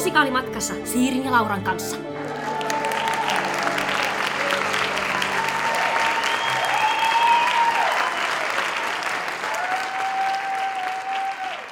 musikaalimatkassa Siirin ja Lauran kanssa.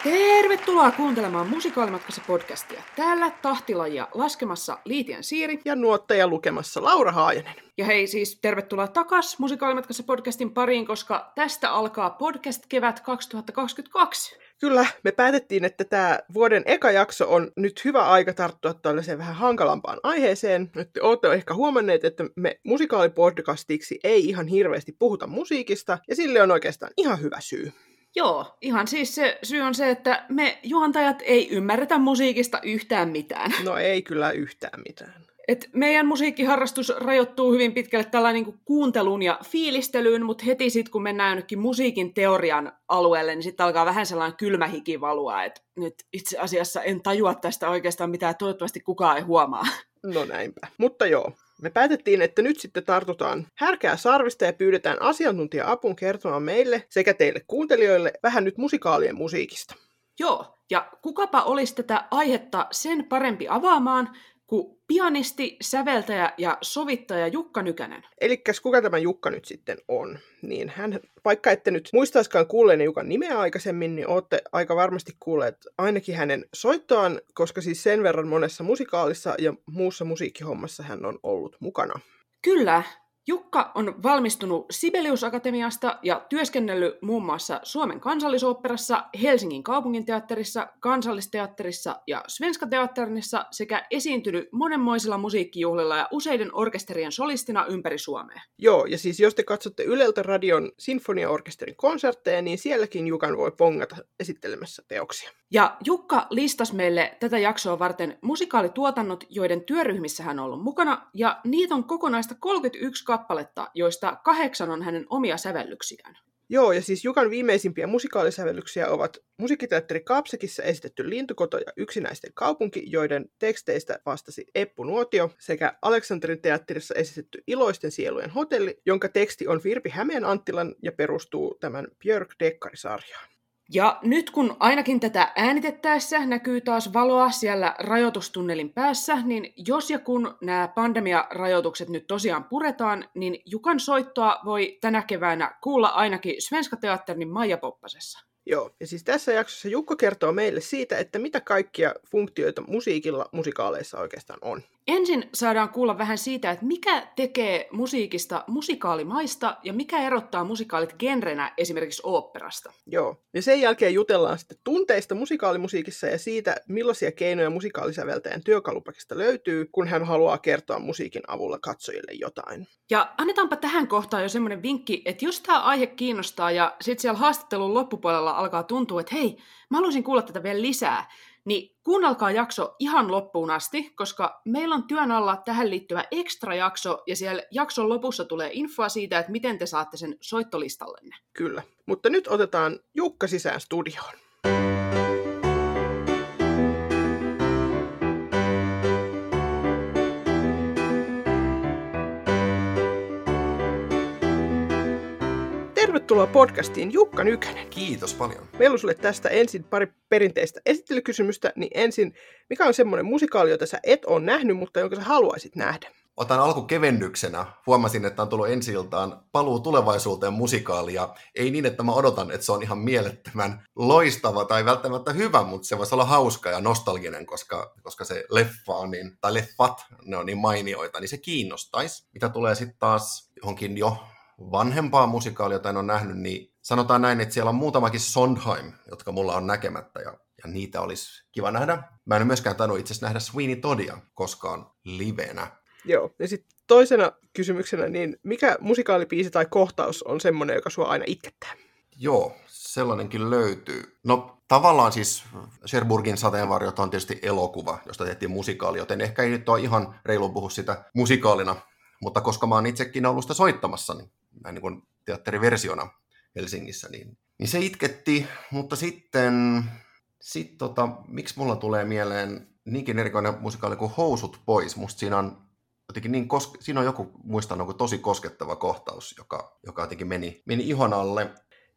Tervetuloa kuuntelemaan Musikaalimatkassa podcastia. Täällä tahtilajia laskemassa Liitian Siiri. Ja nuottaja lukemassa Laura Haajanen. Ja hei siis tervetuloa takas Musikaalimatkassa podcastin pariin, koska tästä alkaa podcast kevät 2022. Kyllä, me päätettiin, että tämä vuoden eka jakso on nyt hyvä aika tarttua tällaiseen vähän hankalampaan aiheeseen. Nyt olette ehkä huomanneet, että me musikaalipodcastiksi ei ihan hirveästi puhuta musiikista, ja sille on oikeastaan ihan hyvä syy. Joo, ihan siis se syy on se, että me juontajat ei ymmärretä musiikista yhtään mitään. No ei kyllä yhtään mitään. Et meidän musiikkiharrastus rajoittuu hyvin pitkälle tällainen niin kuunteluun ja fiilistelyyn, mutta heti sitten kun mennään jonnekin musiikin teorian alueelle, niin sitten alkaa vähän sellainen kylmä hiki valua, että nyt itse asiassa en tajua tästä oikeastaan mitään, toivottavasti kukaan ei huomaa. No näinpä. Mutta joo, me päätettiin, että nyt sitten tartutaan härkää sarvista ja pyydetään asiantuntija-apun kertomaan meille sekä teille kuuntelijoille vähän nyt musikaalien musiikista. Joo, ja kukapa olisi tätä aihetta sen parempi avaamaan kuin pianisti, säveltäjä ja sovittaja Jukka Nykänen. Eli kuka tämä Jukka nyt sitten on? Niin hän, vaikka ette nyt muistaiskaan kuulleenne Jukan nimeä aikaisemmin, niin olette aika varmasti kuulleet ainakin hänen soittoaan, koska siis sen verran monessa musikaalissa ja muussa musiikkihommassa hän on ollut mukana. Kyllä, Jukka on valmistunut Sibelius Akatemiasta ja työskennellyt muun muassa Suomen kansallisoopperassa, Helsingin kaupunginteatterissa, kansallisteatterissa ja Svenska Teatternissa sekä esiintynyt monenmoisilla musiikkijuhlilla ja useiden orkesterien solistina ympäri Suomea. Joo, ja siis jos te katsotte Yleltä radion sinfoniaorkesterin konsertteja, niin sielläkin Jukan voi pongata esittelemässä teoksia. Ja Jukka listasi meille tätä jaksoa varten musikaalituotannot, joiden työryhmissä hän on ollut mukana, ja niitä on kokonaista 31 kappaletta, joista kahdeksan on hänen omia sävellyksiään. Joo, ja siis Jukan viimeisimpiä musikaalisävellyksiä ovat musiikkiteatteri Kapsekissa esitetty Lintukoto ja Yksinäisten kaupunki, joiden teksteistä vastasi Eppu Nuotio, sekä Aleksanterin teatterissa esitetty Iloisten sielujen hotelli, jonka teksti on Virpi Hämeen Anttilan ja perustuu tämän Björk Dekkari-sarjaan. Ja nyt kun ainakin tätä äänitettäessä näkyy taas valoa siellä rajoitustunnelin päässä, niin jos ja kun nämä pandemiarajoitukset nyt tosiaan puretaan, niin Jukan soittoa voi tänä keväänä kuulla ainakin Svenska Teatterin Maija Poppasessa. Joo, ja siis tässä jaksossa Jukko kertoo meille siitä, että mitä kaikkia funktioita musiikilla musikaaleissa oikeastaan on. Ensin saadaan kuulla vähän siitä, että mikä tekee musiikista musikaalimaista ja mikä erottaa musikaalit genrenä esimerkiksi oopperasta. Joo, ja sen jälkeen jutellaan sitten tunteista musikaalimusiikissa ja siitä, millaisia keinoja musikaalisäveltäjän työkalupakista löytyy, kun hän haluaa kertoa musiikin avulla katsojille jotain. Ja annetaanpa tähän kohtaan jo semmoinen vinkki, että jos tämä aihe kiinnostaa ja sitten siellä haastattelun loppupuolella alkaa tuntua, että hei, mä haluaisin kuulla tätä vielä lisää, niin kuunnelkaa jakso ihan loppuun asti, koska meillä on työn alla tähän liittyvä ekstra jakso, ja siellä jakson lopussa tulee infoa siitä, että miten te saatte sen soittolistallenne. Kyllä, mutta nyt otetaan Jukka sisään studioon. Tervetuloa podcastiin Jukka Nykänen. Kiitos paljon. Meillä on sulle tästä ensin pari perinteistä esittelykysymystä, niin ensin, mikä on semmoinen musikaali, jota sä et ole nähnyt, mutta jonka sä haluaisit nähdä? Otan alkukevennyksenä. Huomasin, että on tullut ensi iltaan paluu tulevaisuuteen musikaali, ja ei niin, että mä odotan, että se on ihan mielettömän loistava tai välttämättä hyvä, mutta se voisi olla hauska ja nostalginen, koska, koska se leffa on niin, tai leffat, ne on niin mainioita, niin se kiinnostaisi. Mitä tulee sitten taas johonkin jo vanhempaa musikaalia, jota en ole nähnyt, niin sanotaan näin, että siellä on muutamakin Sondheim, jotka mulla on näkemättä, ja, ja niitä olisi kiva nähdä. Mä en myöskään tainnut itse nähdä Sweeney Toddia koskaan livenä. Joo, ja sitten toisena kysymyksenä, niin mikä musikaalipiisi tai kohtaus on semmoinen, joka sua aina itkettää? Joo, sellainenkin löytyy. No tavallaan siis Sherburgin sateenvarjot on tietysti elokuva, josta tehtiin musikaali, joten ehkä ei nyt ole ihan reilu puhua sitä musikaalina, mutta koska mä oon itsekin ollut sitä soittamassa, niin näin niin kuin teatteriversiona Helsingissä, niin, niin se itketti, mutta sitten, sit tota, miksi mulla tulee mieleen niinkin erikoinen musikaali kuin Housut pois, musta siinä on jotenkin niin koske, siinä on joku, muistan, joku tosi koskettava kohtaus, joka, joka jotenkin meni, meni ihon alle.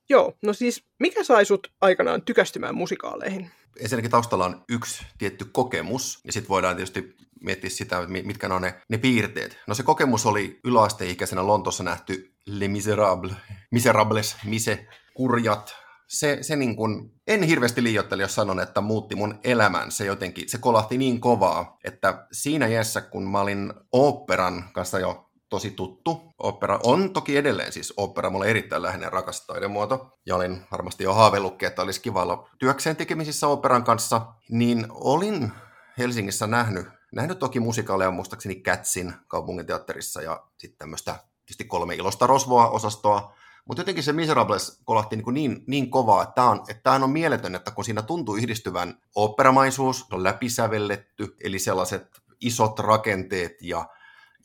Joo, no siis mikä sai sut aikanaan tykästymään musikaaleihin? ensinnäkin taustalla on yksi tietty kokemus, ja sitten voidaan tietysti miettiä sitä, mitkä ne on ne, ne piirteet. No se kokemus oli yläasteikäisenä Lontossa nähty Les Miserables, Miserables, Mise, kurjat, se, se niin kuin, en hirveästi liioittele, jos sanon, että muutti mun elämän. Se jotenkin, se kolahti niin kovaa, että siinä iässä, kun mä olin oopperan kanssa jo tosi tuttu. Opera on toki edelleen siis opera, mulle erittäin läheinen rakas taidemuoto. Ja olin varmasti jo haaveillutkin, että olisi kiva olla työkseen tekemisissä operan kanssa. Niin olin Helsingissä nähnyt, nähnyt toki musikaaleja muistaakseni Kätsin kaupunginteatterissa ja sitten tämmöistä tietysti kolme ilosta rosvoa osastoa. Mutta jotenkin se Miserables kolahti niin, niin, niin kovaa, että tämä on, että on mieletön, että kun siinä tuntuu yhdistyvän operamaisuus, on läpisävelletty, eli sellaiset isot rakenteet ja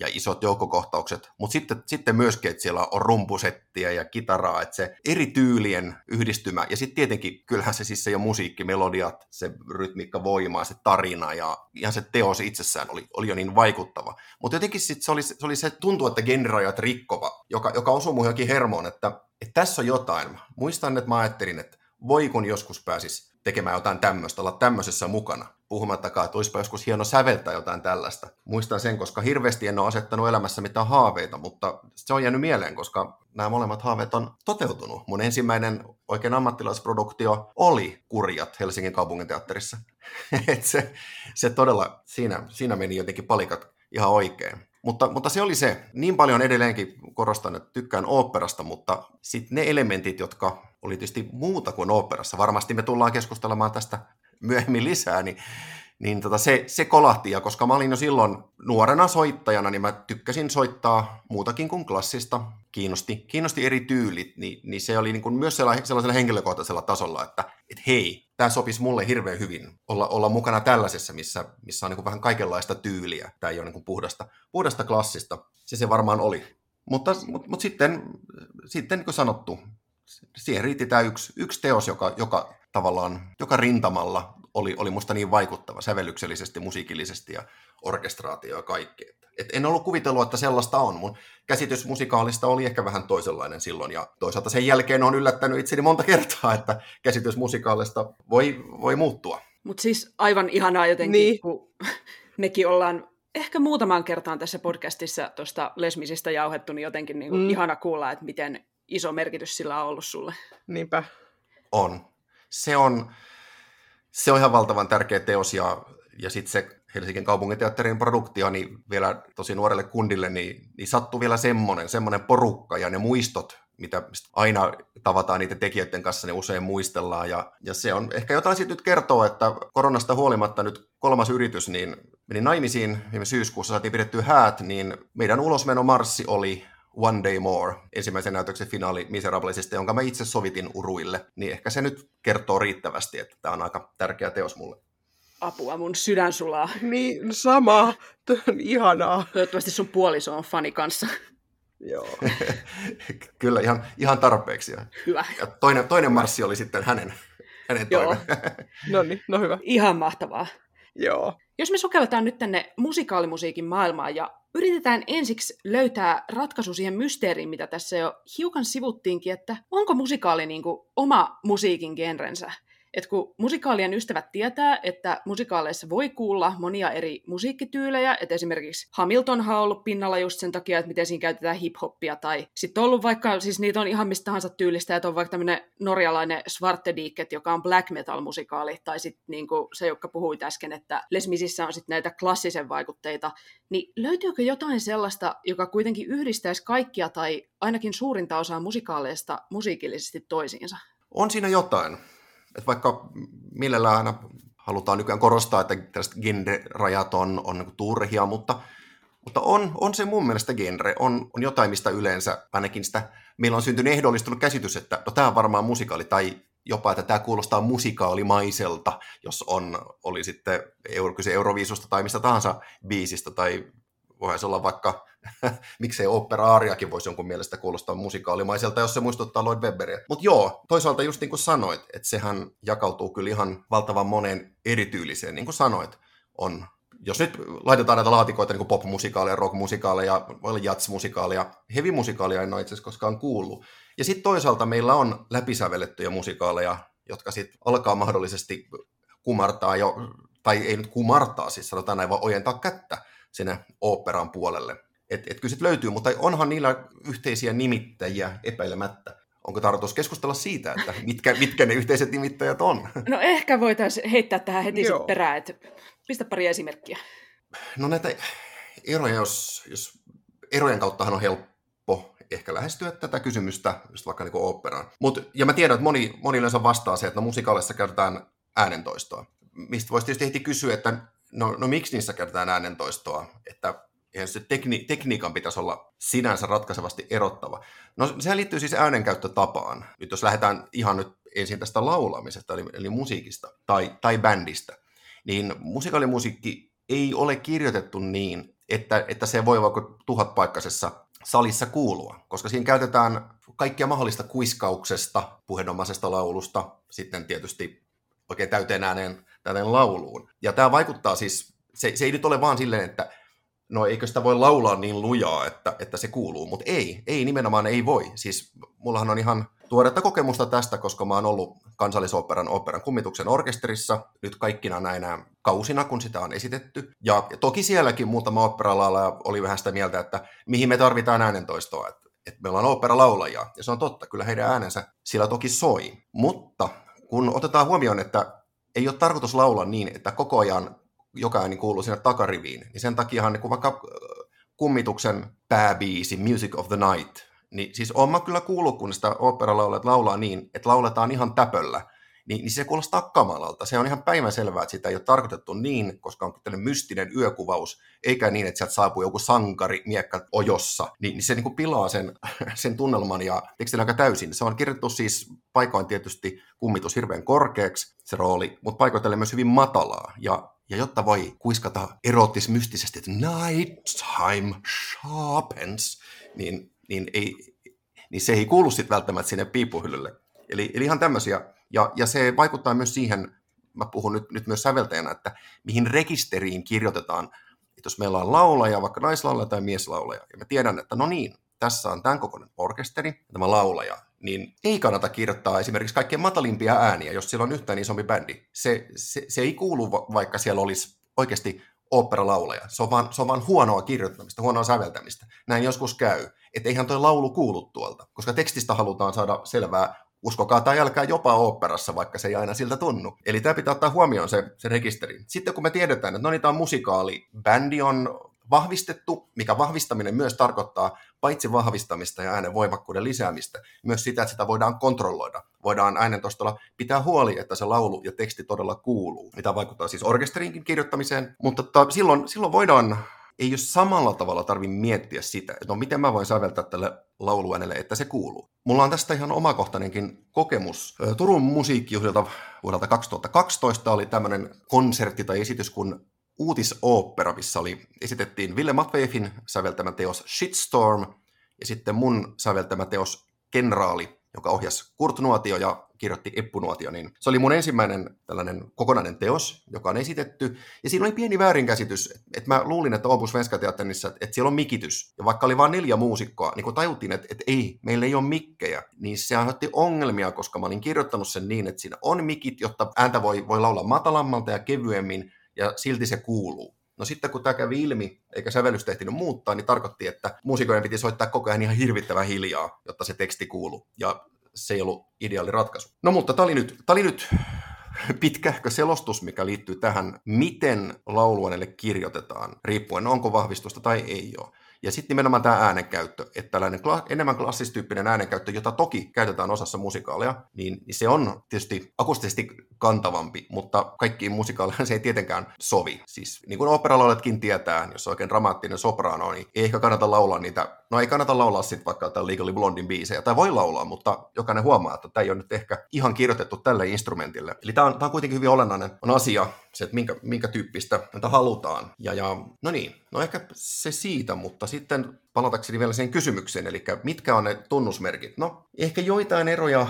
ja isot joukkokohtaukset, mutta sitten, sitten myöskin, että siellä on rumpusettiä ja kitaraa, että se eri tyylien yhdistymä, ja sitten tietenkin kyllähän se siis se jo musiikki, melodiat, se rytmiikka, voima, se tarina ja ihan se teos itsessään oli, oli jo niin vaikuttava. Mutta jotenkin sitten se oli, se oli se, tuntuu, että genderajat rikkova, joka, joka osui muuhun jokin hermoon, että, että tässä on jotain. Muistan, että mä ajattelin, että voi kun joskus pääsis tekemään jotain tämmöistä, olla tämmöisessä mukana. Puhumattakaan, että olisipa joskus hieno säveltää jotain tällaista. Muistan sen, koska hirveästi en ole asettanut elämässä mitään haaveita, mutta se on jäänyt mieleen, koska nämä molemmat haaveet on toteutunut. Mun ensimmäinen oikein ammattilaisproduktio oli Kurjat Helsingin kaupunginteatterissa. Et se, se todella, siinä, siinä meni jotenkin palikat ihan oikein. Mutta, mutta se oli se. Niin paljon edelleenkin korostan, että tykkään oopperasta, mutta sitten ne elementit, jotka oli tietysti muuta kuin oopperassa, varmasti me tullaan keskustelemaan tästä myöhemmin lisää, niin, niin tota se, se kolahti. Ja koska mä olin jo silloin nuorena soittajana, niin mä tykkäsin soittaa muutakin kuin klassista. Kiinnosti, kiinnosti eri tyylit, niin, niin se oli niin kuin myös sellaisella henkilökohtaisella tasolla, että et hei, tämä sopisi mulle hirveän hyvin olla, olla mukana tällaisessa, missä, missä on niin kuin vähän kaikenlaista tyyliä. Tämä ei ole niin kuin puhdasta, puhdasta klassista. Se se varmaan oli. Mutta, mutta, mutta sitten, sitten niin kuin sanottu, siihen riitti tämä yksi, yksi teos, joka, joka tavallaan, joka rintamalla oli, oli musta niin vaikuttava sävellyksellisesti, musiikillisesti ja orkestraatio ja kaikki. Et en ollut kuvitellut, että sellaista on. Mun käsitys musikaalista oli ehkä vähän toisenlainen silloin, ja toisaalta sen jälkeen on yllättänyt itseni monta kertaa, että käsitys musikaalista voi, voi muuttua. Mutta siis aivan ihanaa jotenkin, niin. kun mekin ollaan ehkä muutamaan kertaan tässä podcastissa tuosta lesmisistä jauhettu, niin jotenkin niin mm. ihana kuulla, että miten iso merkitys sillä on ollut sulle. Niinpä. On. Se on, se on ihan valtavan tärkeä teos ja, ja sitten se Helsingin kaupunginteatterin produktio, niin vielä tosi nuorelle kundille, niin, niin sattui vielä semmoinen, semmoinen porukka ja ne muistot, mitä aina tavataan niiden tekijöiden kanssa, ne usein muistellaan. Ja, ja se on ehkä jotain sitten nyt kertoo, että koronasta huolimatta nyt kolmas yritys, niin meni naimisiin viime syyskuussa, saatiin pidettyä häät, niin meidän ulosmenomarssi oli One Day More, ensimmäisen näytöksen finaali Miserablesista, jonka mä itse sovitin uruille, niin ehkä se nyt kertoo riittävästi, että tämä on aika tärkeä teos mulle. Apua, mun sydän sulaa. Niin, sama. Tämä on ihanaa. Toivottavasti sun puoliso on fani kanssa. Joo. Kyllä, ihan, ihan tarpeeksi. Hyvä. Ja toinen, toinen marssi oli sitten hänen, hänen Joo. no niin, no hyvä. Ihan mahtavaa. Joo. Jos me sukelletaan nyt tänne musikaalimusiikin maailmaan ja yritetään ensiksi löytää ratkaisu siihen mysteeriin, mitä tässä jo hiukan sivuttiinkin, että onko musikaali niin kuin oma musiikin genrensä? Että kun musikaalien ystävät tietää, että musikaaleissa voi kuulla monia eri musiikkityylejä, että esimerkiksi Hamilton on ollut pinnalla just sen takia, että miten siinä käytetään hip-hoppia, tai sitten on ollut vaikka, siis niitä on ihan mistä tahansa tyylistä, että on vaikka tämmöinen norjalainen Svartediket, joka on black metal musikaali, tai sitten niin se, joka puhui äsken, että Les Misissä on sitten näitä klassisen vaikutteita, niin löytyykö jotain sellaista, joka kuitenkin yhdistäisi kaikkia tai ainakin suurinta osaa musikaaleista musiikillisesti toisiinsa? On siinä jotain että vaikka millellä aina halutaan nykyään korostaa, että tällaiset genre-rajat on, on niin turhia, mutta, mutta on, on se mun mielestä genre, on, on jotain, mistä yleensä ainakin sitä, meillä on syntynyt ehdollistunut käsitys, että no tämä on varmaan musikaali, tai jopa, että tämä kuulostaa musikaalimaiselta, jos on, oli sitten euro, kyse Euroviisusta tai mistä tahansa biisistä, tai voisi olla vaikka miksei opera-ariakin voisi jonkun mielestä kuulostaa musikaalimaiselta, jos se muistuttaa Lloyd Webberia. Mutta joo, toisaalta just niin kuin sanoit, että sehän jakautuu kyllä ihan valtavan moneen erityyliseen, niin kuin sanoit, on jos nyt laitetaan näitä laatikoita niin voi olla jazz-musikaaleja, heavy-musikaaleja en ole itse asiassa koskaan kuullut. Ja sitten toisaalta meillä on läpisävellettyjä musikaaleja, jotka sitten alkaa mahdollisesti kumartaa jo, tai ei nyt kumartaa, siis sanotaan näin, vaan ojentaa kättä sinne oopperan puolelle. Et, et kyllä sitten löytyy, mutta onhan niillä yhteisiä nimittäjiä epäilemättä. Onko tarkoitus keskustella siitä, että mitkä, mitkä ne yhteiset nimittäjät on? No ehkä voitaisiin heittää tähän heti Joo. sit perään, että pistä pari esimerkkiä. No näitä eroja, jos, jos erojen kauttahan on helppo ehkä lähestyä tätä kysymystä, just vaikka niin oopperaan. Mut, ja mä tiedän, että moni, moni yleensä vastaa se, että no musikaalissa käytetään äänentoistoa. Mistä voisi tietysti heti kysyä, että no, no miksi niissä käytetään äänentoistoa, että eihän se tekni, tekniikan pitäisi olla sinänsä ratkaisevasti erottava. No sehän liittyy siis äänenkäyttötapaan. Nyt jos lähdetään ihan nyt ensin tästä laulamisesta, eli, eli musiikista tai, tai bändistä, niin musikaalimusiikki ei ole kirjoitettu niin, että, että se voi vaikka tuhatpaikkaisessa salissa kuulua, koska siinä käytetään kaikkia mahdollista kuiskauksesta, puheenomaisesta laulusta, sitten tietysti oikein täyteen ääneen, täyteen lauluun. Ja tämä vaikuttaa siis, se, se ei nyt ole vaan silleen, että no eikö sitä voi laulaa niin lujaa, että, että se kuuluu, mutta ei, ei nimenomaan ei voi. Siis mullahan on ihan tuoretta kokemusta tästä, koska mä oon ollut kansallisoperan operan kummituksen orkesterissa nyt kaikkina näinä kausina, kun sitä on esitetty. Ja toki sielläkin muutama operalaulaja oli vähän sitä mieltä, että mihin me tarvitaan äänentoistoa, että, että meillä on operalaulajia. Ja se on totta, kyllä heidän äänensä sillä toki soi. Mutta kun otetaan huomioon, että ei ole tarkoitus laulaa niin, että koko ajan joka ääni kuuluu sinne takariviin, niin sen takiahan niin vaikka äh, kummituksen pääbiisi Music of the Night, niin siis on mä kyllä kuullut, kun sitä oopperalaulajat laulaa niin, että lauletaan ihan täpöllä, niin, niin se kuulostaa kamalalta. Se on ihan päivänselvää, että sitä ei ole tarkoitettu niin, koska on tällainen mystinen yökuvaus, eikä niin, että sieltä saapuu joku sankari miekka ojossa, niin, niin se niin kuin pilaa sen, sen tunnelman ja tekstin aika täysin. Se on kirjoitettu siis paikoin tietysti kummitus hirveän korkeaksi, se rooli, mutta paikoitellen myös hyvin matalaa. Ja, ja jotta voi kuiskata erottis-mystisesti, että night time sharpens, niin, niin, ei, niin se ei kuulu sitten välttämättä sinne piipuhyllylle. Eli, eli ihan tämmöisiä. Ja, ja se vaikuttaa myös siihen, mä puhun nyt, nyt myös säveltäjänä, että mihin rekisteriin kirjoitetaan, että jos meillä on laulaja, vaikka naislaulaja tai mieslaulaja, ja mä tiedän, että no niin, tässä on tämän kokoinen orkesteri, tämä laulaja, niin ei kannata kirjoittaa esimerkiksi kaikkein matalimpia ääniä, jos siellä on yhtään isompi bändi. Se, se, se ei kuulu, va- vaikka siellä olisi oikeasti oopperalaulaja. Se on, vaan, se on vaan huonoa kirjoittamista, huonoa säveltämistä. Näin joskus käy, että eihän toi laulu kuulu tuolta, koska tekstistä halutaan saada selvää, uskokaa tai älkää jopa oopperassa, vaikka se ei aina siltä tunnu. Eli tämä pitää ottaa huomioon se, se rekisteri. Sitten kun me tiedetään, että no niin, tämä on musikaali, bändi on vahvistettu, mikä vahvistaminen myös tarkoittaa paitsi vahvistamista ja äänen voimakkuuden lisäämistä, myös sitä, että sitä voidaan kontrolloida. Voidaan äänentostolla pitää huoli, että se laulu ja teksti todella kuuluu, mitä vaikuttaa siis orkesterinkin kirjoittamiseen, mutta ta, silloin, silloin voidaan ei ole samalla tavalla tarvi miettiä sitä, että no miten mä voin säveltää tälle lauluäänelle, että se kuuluu. Mulla on tästä ihan omakohtainenkin kokemus. Turun musiikkijuhlilta vuodelta 2012 oli tämmöinen konsertti tai esitys kuin uutisooppera, missä oli, esitettiin Ville Matveefin säveltämä teos Shitstorm ja sitten mun säveltämä teos Kenraali, joka ohjasi Kurt Nuotio ja kirjoitti Eppu Nuotio, niin se oli mun ensimmäinen tällainen kokonainen teos, joka on esitetty. Ja siinä oli pieni väärinkäsitys, että mä luulin, että Opus että, että siellä on mikitys. Ja vaikka oli vain neljä muusikkoa, niin kun tajuttiin, että, että ei, meillä ei ole mikkejä, niin se aiheutti ongelmia, koska mä olin kirjoittanut sen niin, että siinä on mikit, jotta ääntä voi, voi laulaa matalammalta ja kevyemmin, ja silti se kuuluu. No sitten kun tämä kävi ilmi, eikä sävellys ehtinyt muuttaa, niin tarkoitti, että muusikoiden piti soittaa koko ajan ihan hirvittävän hiljaa, jotta se teksti kuuluu. Ja se ei ollut ideaali ratkaisu. No mutta tämä oli nyt, tää oli nyt pitkähkö selostus, mikä liittyy tähän, miten lauluanelle kirjoitetaan, riippuen onko vahvistusta tai ei ole. Ja sitten nimenomaan tämä äänenkäyttö, että tällainen kla- enemmän klassistyyppinen äänenkäyttö, jota toki käytetään osassa musikaaleja, niin, niin se on tietysti akustisesti kantavampi, mutta kaikkiin musikaaleihin se ei tietenkään sovi. Siis niin kuin operalauletkin tietää, jos on oikein dramaattinen soprano, niin ei ehkä kannata laulaa niitä, no ei kannata laulaa sitten vaikka jotain Legally Blondin biisejä, tai voi laulaa, mutta jokainen huomaa, että tämä ei ole nyt ehkä ihan kirjoitettu tälle instrumentille. Eli tämä on, tämä on kuitenkin hyvin olennainen on asia, se, että minkä, minkä tyyppistä halutaan. Ja, ja no niin, no ehkä se siitä, mutta sitten palatakseni vielä siihen kysymykseen, eli mitkä on ne tunnusmerkit? No, ehkä joitain eroja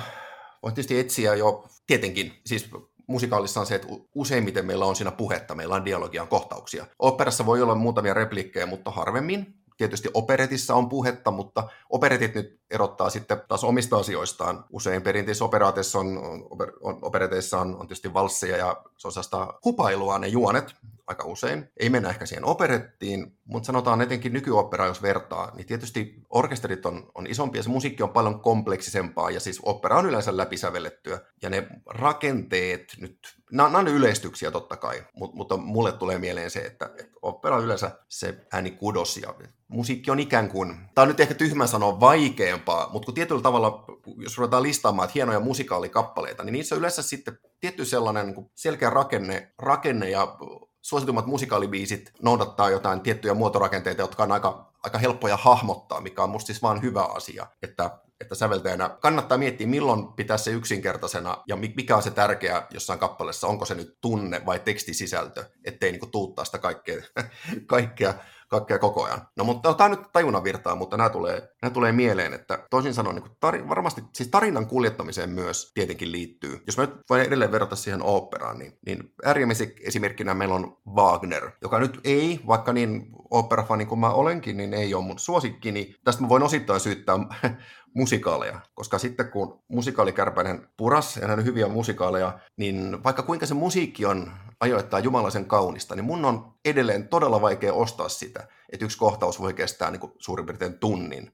voi tietysti etsiä jo, tietenkin, siis musikaalissa on se, että useimmiten meillä on siinä puhetta, meillä on dialogian kohtauksia. Operassa voi olla muutamia replikkejä, mutta harvemmin. tietysti operetissa on puhetta, mutta operetit nyt erottaa sitten taas omista asioistaan. Usein perinteisissä operaateissa on, on, on, on, tietysti valsseja ja se on hupailua ne juonet, aika usein. Ei mennä ehkä siihen operettiin, mutta sanotaan etenkin nykyopera, jos vertaa, niin tietysti orkesterit on, on isompia, se musiikki on paljon kompleksisempaa, ja siis opera on yleensä läpisävellettyä, ja ne rakenteet nyt, nämä on yleistyksiä totta kai, mutta, mutta mulle tulee mieleen se, että, että opera on yleensä se ääni kudos, ja musiikki on ikään kuin, tämä on nyt ehkä tyhmä sanoa vaikeampaa, mutta kun tietyllä tavalla, jos ruvetaan listaamaan että hienoja musikaalikappaleita, niin niissä on yleensä sitten tietty sellainen niin selkeä rakenne, rakenne ja suositummat musikaalibiisit noudattaa jotain tiettyjä muotorakenteita, jotka on aika, aika helppoja hahmottaa, mikä on musta siis vaan hyvä asia, että että säveltäjänä kannattaa miettiä, milloin pitää se yksinkertaisena ja mikä on se tärkeä jossain kappaleessa, onko se nyt tunne vai tekstisisältö, ettei niinku tuuttaa sitä kaikkea, kaikkea kaikkea koko ajan. No mutta tämä on nyt tajunnan virtaa, mutta nämä tulee, nämä tulee mieleen, että toisin sanoen niin tari, varmasti siis tarinan kuljettamiseen myös tietenkin liittyy. Jos mä nyt voin edelleen verrata siihen oopperaan, niin, niin esimerkkinä meillä on Wagner, joka nyt ei, vaikka niin oopperafani kuin mä olenkin, niin ei ole mun suosikkini. Tästä mä voin osittain syyttää musikaaleja, koska sitten kun musikaalikärpäinen puras ja näin hyviä musikaaleja, niin vaikka kuinka se musiikki on ajoittaa jumalaisen kaunista, niin mun on edelleen todella vaikea ostaa sitä, että yksi kohtaus voi kestää niin kuin suurin piirtein tunnin.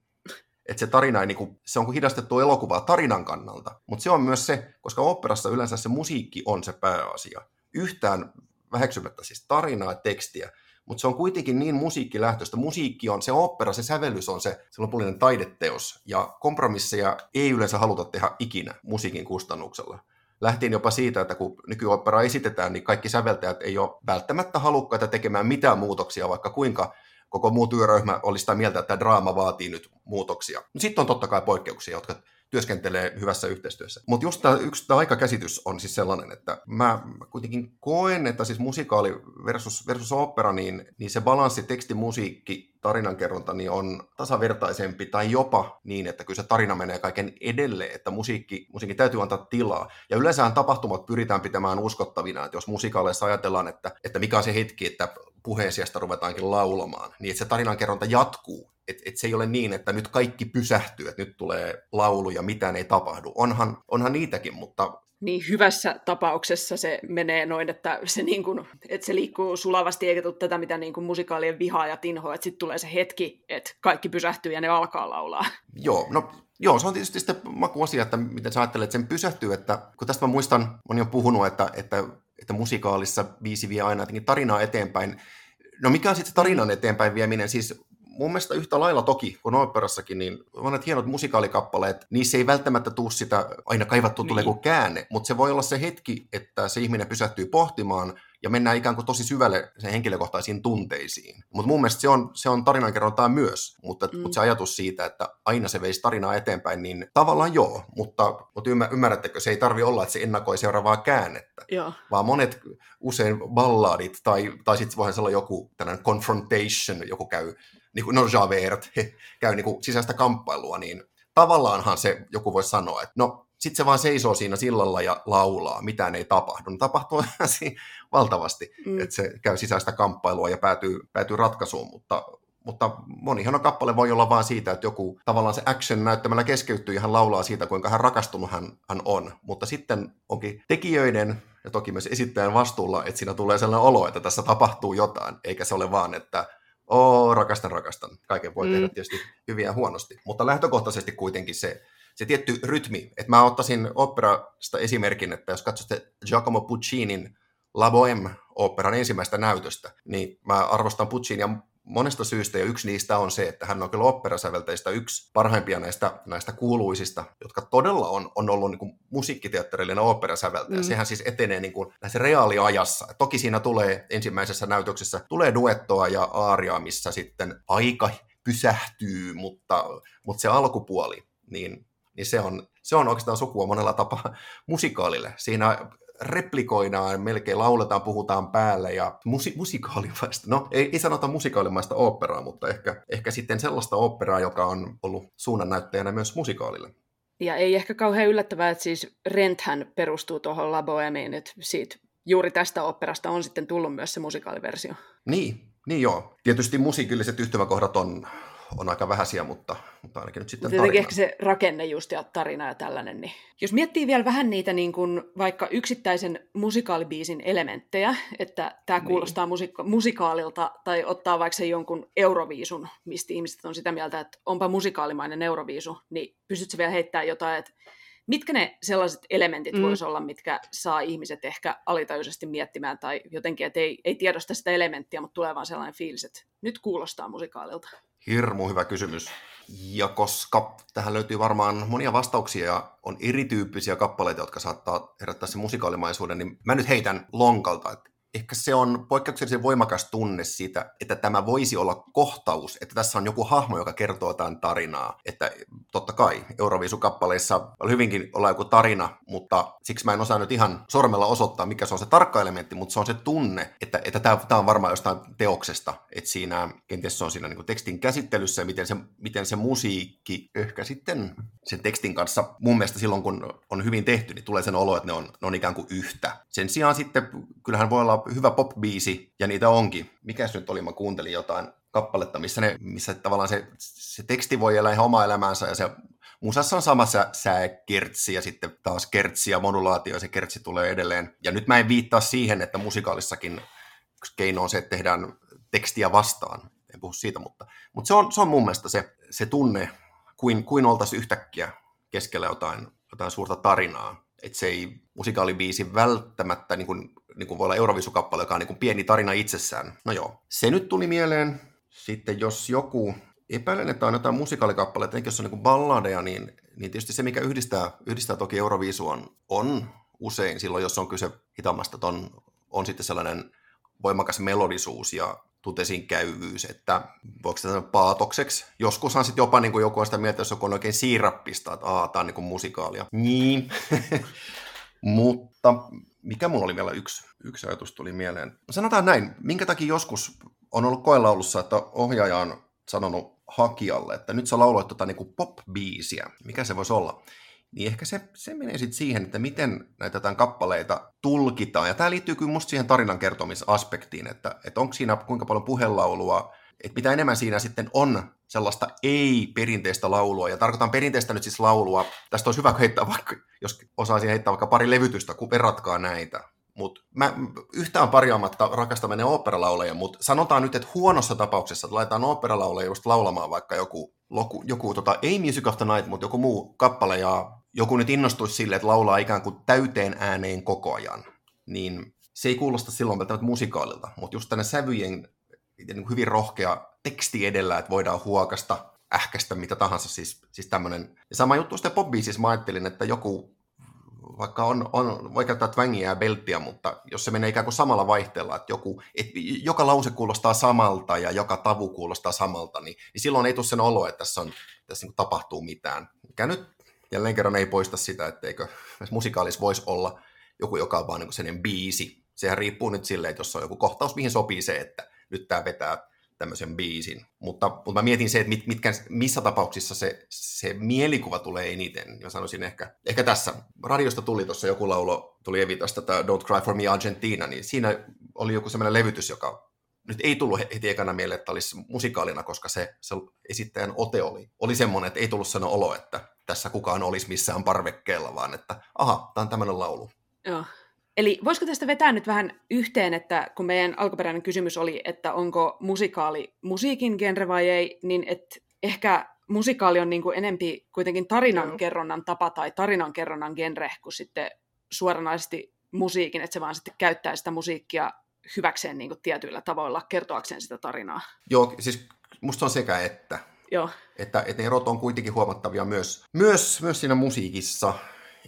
Että se tarina ei, niin kuin, se on kuin hidastettu elokuvaa tarinan kannalta, mutta se on myös se, koska operassa yleensä se musiikki on se pääasia. Yhtään väheksymättä siis tarinaa tekstiä, mutta se on kuitenkin niin musiikkilähtöistä. Musiikki on se opera, se sävellys on se, se lopullinen taideteos, ja kompromisseja ei yleensä haluta tehdä ikinä musiikin kustannuksella. Lähtien jopa siitä, että kun nykyopera esitetään, niin kaikki säveltäjät ei ole välttämättä halukkaita tekemään mitään muutoksia, vaikka kuinka koko muu työryhmä olisi sitä mieltä, että draama vaatii nyt muutoksia. Sitten on totta kai poikkeuksia, jotka työskentelee hyvässä yhteistyössä. Mutta just tämä yksi tämä aikakäsitys on siis sellainen, että mä kuitenkin koen, että siis musikaali versus, versus opera, niin, niin se balanssi teksti, musiikki, tarinankerronta niin on tasavertaisempi tai jopa niin, että kyllä se tarina menee kaiken edelle, että musiikki, musiikki täytyy antaa tilaa. Ja yleensähän tapahtumat pyritään pitämään uskottavina, että jos musikaaleissa ajatellaan, että, että mikä on se hetki, että puheen sijasta ruvetaankin laulamaan, niin että se tarinankerronta jatkuu että et se ei ole niin, että nyt kaikki pysähtyy, että nyt tulee laulu ja mitään ei tapahdu. Onhan, onhan niitäkin, mutta niin hyvässä tapauksessa se menee noin, että se, niin kuin, että se liikkuu sulavasti eikä tule tätä, mitä niin kuin musikaalien vihaa ja tinhoa, että sitten tulee se hetki, että kaikki pysähtyy ja ne alkaa laulaa. Joo, no Joo, se on tietysti sitten makuasia, että miten sä ajattelet, että sen pysähtyy, että kun tästä mä muistan, moni on puhunut, että, että, että musikaalissa biisi vie aina jotenkin tarinaa eteenpäin. No mikä on sitten se tarinan eteenpäin vieminen? Siis mun mielestä yhtä lailla toki kuin operassakin, niin monet hienot musikaalikappaleet, niissä ei välttämättä tuu sitä aina kaivattu niin. tulee kuin käänne, mutta se voi olla se hetki, että se ihminen pysähtyy pohtimaan ja mennään ikään kuin tosi syvälle sen henkilökohtaisiin tunteisiin. Mutta mun mielestä se on, se on tarinankerrontaa myös, mutta, mm. mutta se ajatus siitä, että aina se veisi tarinaa eteenpäin, niin tavallaan joo, mutta, mutta ymmärrättekö, se ei tarvi olla, että se ennakoi seuraavaa käännettä, joo. vaan monet usein ballaadit tai, tai sitten voihan olla joku tällainen confrontation, joku käy niin kuin, no Javert, käy niin kuin sisäistä kamppailua, niin tavallaanhan se joku voi sanoa, että no sitten se vaan seisoo siinä sillalla ja laulaa, mitään ei tapahdu. No, tapahtuu valtavasti, mm. että se käy sisäistä kamppailua ja päätyy, päätyy ratkaisuun, mutta, mutta moni hieno kappale voi olla vain siitä, että joku tavallaan se action näyttämällä keskeytyy ja hän laulaa siitä, kuinka hän rakastunut hän, hän on. Mutta sitten onkin tekijöiden ja toki myös esittäjän vastuulla, että siinä tulee sellainen olo, että tässä tapahtuu jotain, eikä se ole vaan, että Oo, rakastan, rakastan. Kaiken voi mm. tehdä tietysti hyviä ja huonosti. Mutta lähtökohtaisesti kuitenkin se, se tietty rytmi. Että mä ottaisin operasta esimerkin, että jos katsotte Giacomo Puccinin La Bohème-operan ensimmäistä näytöstä, niin mä arvostan Puccinia monesta syystä, ja yksi niistä on se, että hän on kyllä operasäveltäjistä yksi parhaimpia näistä, näistä kuuluisista, jotka todella on, on ollut niin kuin musiikkiteatterillinen operasäveltäjä. Mm. Sehän siis etenee niin kuin näissä reaaliajassa. Toki siinä tulee ensimmäisessä näytöksessä tulee duettoa ja aaria, missä sitten aika pysähtyy, mutta, mutta se alkupuoli, niin, niin se, on, se on oikeastaan sukua monella tapaa musikaalille. Siinä replikoidaan, melkein lauletaan, puhutaan päälle ja musi- musikaalimaista, no ei, ei sanota musikaalimaista operaa, mutta ehkä, ehkä sitten sellaista operaa, joka on ollut suunnannäyttäjänä myös musikaalille. Ja ei ehkä kauhean yllättävää, että siis Renthän perustuu tuohon La Bohemiin, että siitä, juuri tästä operasta on sitten tullut myös se musikaaliversio. Niin, Niin joo. Tietysti musiikilliset yhtymäkohdat on, on aika vähäisiä, mutta, mutta ainakin nyt sitten Tietenkin ehkä se rakenne just ja tarina ja tällainen. Niin. Jos miettii vielä vähän niitä niin kuin vaikka yksittäisen musikaalibiisin elementtejä, että tämä niin. kuulostaa musika- musikaalilta, tai ottaa vaikka se jonkun Euroviisun, mistä ihmiset on sitä mieltä, että onpa musikaalimainen Euroviisu, niin pystytkö vielä heittämään jotain, että mitkä ne sellaiset elementit mm. voisi olla, mitkä saa ihmiset ehkä alitajuisesti miettimään tai jotenkin, että ei, ei tiedosta sitä elementtiä, mutta tulee vaan sellainen fiilis, että nyt kuulostaa musikaalilta. Hirmu hyvä kysymys. Ja koska tähän löytyy varmaan monia vastauksia ja on erityyppisiä kappaleita, jotka saattaa herättää sen musikaalimaisuuden, niin mä nyt heitän lonkalta, että ehkä se on poikkeuksellisen voimakas tunne siitä, että tämä voisi olla kohtaus, että tässä on joku hahmo, joka kertoo jotain tarinaa. Että totta kai Euroviisukappaleissa hyvinkin olla joku tarina, mutta siksi mä en osaa nyt ihan sormella osoittaa, mikä se on se tarkka elementti, mutta se on se tunne, että, että tämä, on varmaan jostain teoksesta, että siinä kenties se on siinä niin tekstin käsittelyssä miten se, miten se musiikki ehkä sitten sen tekstin kanssa, mun mielestä silloin kun on hyvin tehty, niin tulee sen olo, että ne on, ne on ikään kuin yhtä. Sen sijaan sitten kyllähän voi olla hyvä pop-biisi, ja niitä onkin. Mikäs nyt oli, mä kuuntelin jotain kappaletta, missä, ne, missä tavallaan se, se teksti voi elää ihan omaa elämäänsä, ja se musassa on sama sä, kertsi, ja sitten taas kertsi ja modulaatio, ja se kertsi tulee edelleen. Ja nyt mä en viittaa siihen, että musikaalissakin keino on se, että tehdään tekstiä vastaan. En puhu siitä, mutta, mutta se, on, se on mun mielestä se, se tunne, kuin, kuin oltaisiin yhtäkkiä keskellä jotain, jotain suurta tarinaa. Että se ei musikaalibiisi välttämättä niin kuin niin kuin voi olla Euroviisukappale, joka on niin kuin pieni tarina itsessään. No joo, se nyt tuli mieleen. Sitten jos joku, epäilen, että on jotain musikaalikappaleita, jos on niin kuin balladeja, niin, niin tietysti se, mikä yhdistää, yhdistää toki Euroviisu on, on usein silloin, jos on kyse hitaammasta, on, on sitten sellainen voimakas melodisuus ja tutesin käyvyys, että voiko sitä sanoa paatokseksi. Joskushan sitten jopa niin kuin joku on sitä mieltä, jos on oikein siirappista, että aah, tämä on niin kuin musikaalia. Niin. Mutta mikä mulla oli vielä yksi, yksi ajatus tuli mieleen. Sanotaan näin, minkä takia joskus on ollut koelaulussa, että ohjaaja on sanonut hakijalle, että nyt sä lauloit tota niin pop-biisiä, mikä se voisi olla. Niin ehkä se, se menee sitten siihen, että miten näitä tämän kappaleita tulkitaan. Ja tämä liittyy kyllä musta siihen tarinan kertomisaspektiin, että, että onko siinä kuinka paljon puhelaulua, että mitä enemmän siinä sitten on sellaista ei-perinteistä laulua, ja tarkoitan perinteistä nyt siis laulua, tästä olisi hyvä heittää vaikka, jos osaisin heittää vaikka pari levytystä, kun verratkaa näitä. Mutta mä yhtään parjaamatta rakastan menee oopperalauleja, mutta sanotaan nyt, että huonossa tapauksessa, että laitetaan oopperalauleja just laulamaan vaikka joku, joku, joku tota, ei Music of the Night, mutta joku muu kappale, ja joku nyt innostuisi sille, että laulaa ikään kuin täyteen ääneen koko ajan, niin se ei kuulosta silloin välttämättä musikaalilta, mutta just tänne sävyjen niin hyvin rohkea teksti edellä, että voidaan huokasta, ähkästä, mitä tahansa. Siis, siis tämmöinen. Ja sama juttu sitten pop siis mä ajattelin, että joku, vaikka on, on, voi käyttää twängiä ja belttiä, mutta jos se menee ikään kuin samalla vaihteella, että joku, et, joka lause kuulostaa samalta ja joka tavu kuulostaa samalta, niin, niin silloin ei tule sen olo, että tässä, on, tässä niin tapahtuu mitään. Mikä nyt jälleen kerran ei poista sitä, etteikö musikaalis voisi olla joku, joka on vaan niin sen biisi. Sehän riippuu nyt silleen, että jos on joku kohtaus, mihin sopii se, että nyt tämä vetää tämmöisen biisin. Mutta, mutta mä mietin se, että mit, mitkä, missä tapauksissa se, se mielikuva tulee eniten. Ja sanoisin ehkä, ehkä tässä. Radiosta tuli tuossa joku laulo, tuli Evitasta tämä Don't Cry For Me Argentina, niin siinä oli joku semmoinen levytys, joka nyt ei tullut heti ekana mieleen, että olisi musikaalina, koska se, se esittäjän ote oli, oli semmoinen, että ei tullut sen olo, että tässä kukaan olisi missään parvekkeella, vaan että aha, tämä on tämmöinen laulu. Joo. Eli voisiko tästä vetää nyt vähän yhteen, että kun meidän alkuperäinen kysymys oli, että onko musikaali musiikin genre vai ei, niin että ehkä musikaali on niin kuin enempi kuitenkin tarinankerronnan tapa tai tarinankerronnan genre kuin sitten suoranaisesti musiikin, että se vaan sitten käyttää sitä musiikkia hyväkseen niin kuin tietyillä tavoilla kertoakseen sitä tarinaa. Joo, siis musta on sekä että. Joo. Että, että erot on kuitenkin huomattavia myös, myös, myös siinä musiikissa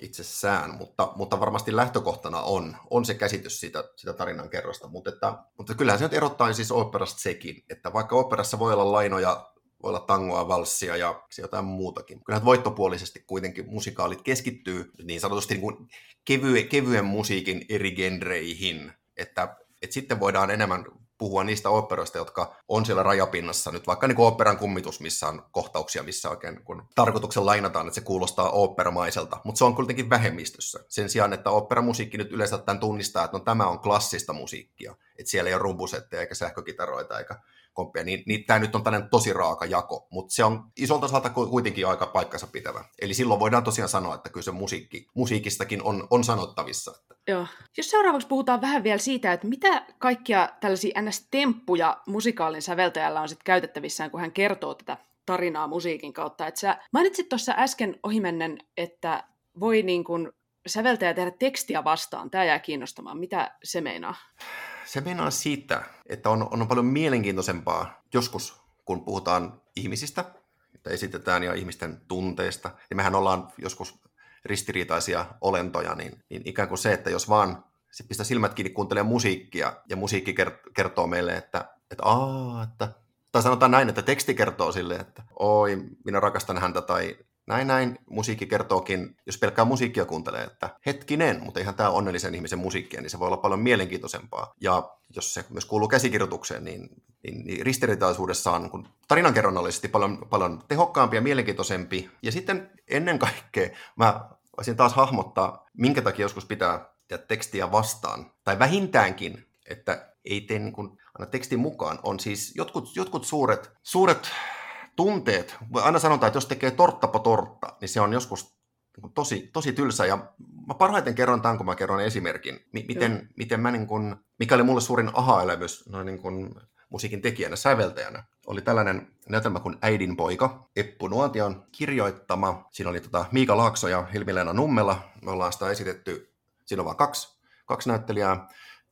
itsessään, mutta, mutta varmasti lähtökohtana on, on se käsitys siitä, sitä tarinan kerrosta. Mutta, että, mutta kyllähän se nyt erottaa siis operasta sekin, että vaikka operassa voi olla lainoja, voi olla tangoa, valssia ja jotain muutakin. Kyllähän voittopuolisesti kuitenkin musikaalit keskittyy niin sanotusti niin kuin kevyen, kevyen musiikin eri genreihin, että, että sitten voidaan enemmän puhua niistä oopperoista, jotka on siellä rajapinnassa. Nyt vaikka niin oopperan kummitus, missä on kohtauksia, missä oikein kun tarkoituksen lainataan, että se kuulostaa oopperamaiselta, mutta se on kuitenkin vähemmistössä. Sen sijaan, että oopperamusiikki nyt yleensä tämän tunnistaa, että no, tämä on klassista musiikkia, että siellä ei ole rumpusetteja eikä sähkökitaroita eikä komppia, niin, niin tämä nyt on tämmöinen tosi raaka jako, mutta se on isolta osalta kuitenkin aika paikkansa pitävä. Eli silloin voidaan tosiaan sanoa, että kyllä se musiikki, musiikistakin on, on sanottavissa. Joo. Jos seuraavaksi puhutaan vähän vielä siitä, että mitä kaikkia tällaisia ns-temppuja musikaalin säveltäjällä on sitten käytettävissään, kun hän kertoo tätä tarinaa musiikin kautta. Et sä mainitsit tuossa äsken ohimennen, että voi niin kun säveltäjä tehdä tekstiä vastaan. Tämä jää kiinnostamaan. Mitä se meinaa? Se meinaa siitä, että on, on paljon mielenkiintoisempaa joskus, kun puhutaan ihmisistä, että esitetään ja ihmisten tunteista. Ja mehän ollaan joskus ristiriitaisia olentoja, niin, niin ikään kuin se, että jos vaan se pistää silmät kiinni, kuuntelee musiikkia, ja musiikki kertoo meille, että, että aa, että, tai sanotaan näin, että teksti kertoo sille, että oi, minä rakastan häntä, tai näin näin musiikki kertookin, jos pelkkää musiikkia kuuntelee, että hetkinen, mutta ihan tämä onnellisen ihmisen musiikkia, niin se voi olla paljon mielenkiintoisempaa. Ja jos se myös kuuluu käsikirjoitukseen, niin, niin, niin ristiriitaisuudessa on niin tarinankerronnallisesti paljon, paljon tehokkaampi ja mielenkiintoisempi. Ja sitten ennen kaikkea mä voisin taas hahmottaa, minkä takia joskus pitää tehdä tekstiä vastaan. Tai vähintäänkin, että ei tee niin kuin, aina tekstin mukaan, on siis jotkut, jotkut suuret, suuret tunteet, aina sanotaan, että jos tekee tortta po tortta, niin se on joskus niin tosi, tosi tylsä. Ja mä parhaiten kerron tämän, kun mä kerron esimerkin, miten, miten mä niin kuin, mikä oli mulle suurin aha-elämys noin niin kuin musiikin tekijänä, säveltäjänä. Oli tällainen näytelmä kuin Äidin poika, Eppu Nuotion kirjoittama. Siinä oli tota Miika Laakso ja Hilmi-Leena Nummela. Me ollaan sitä esitetty, siinä on vain kaksi, kaksi näyttelijää,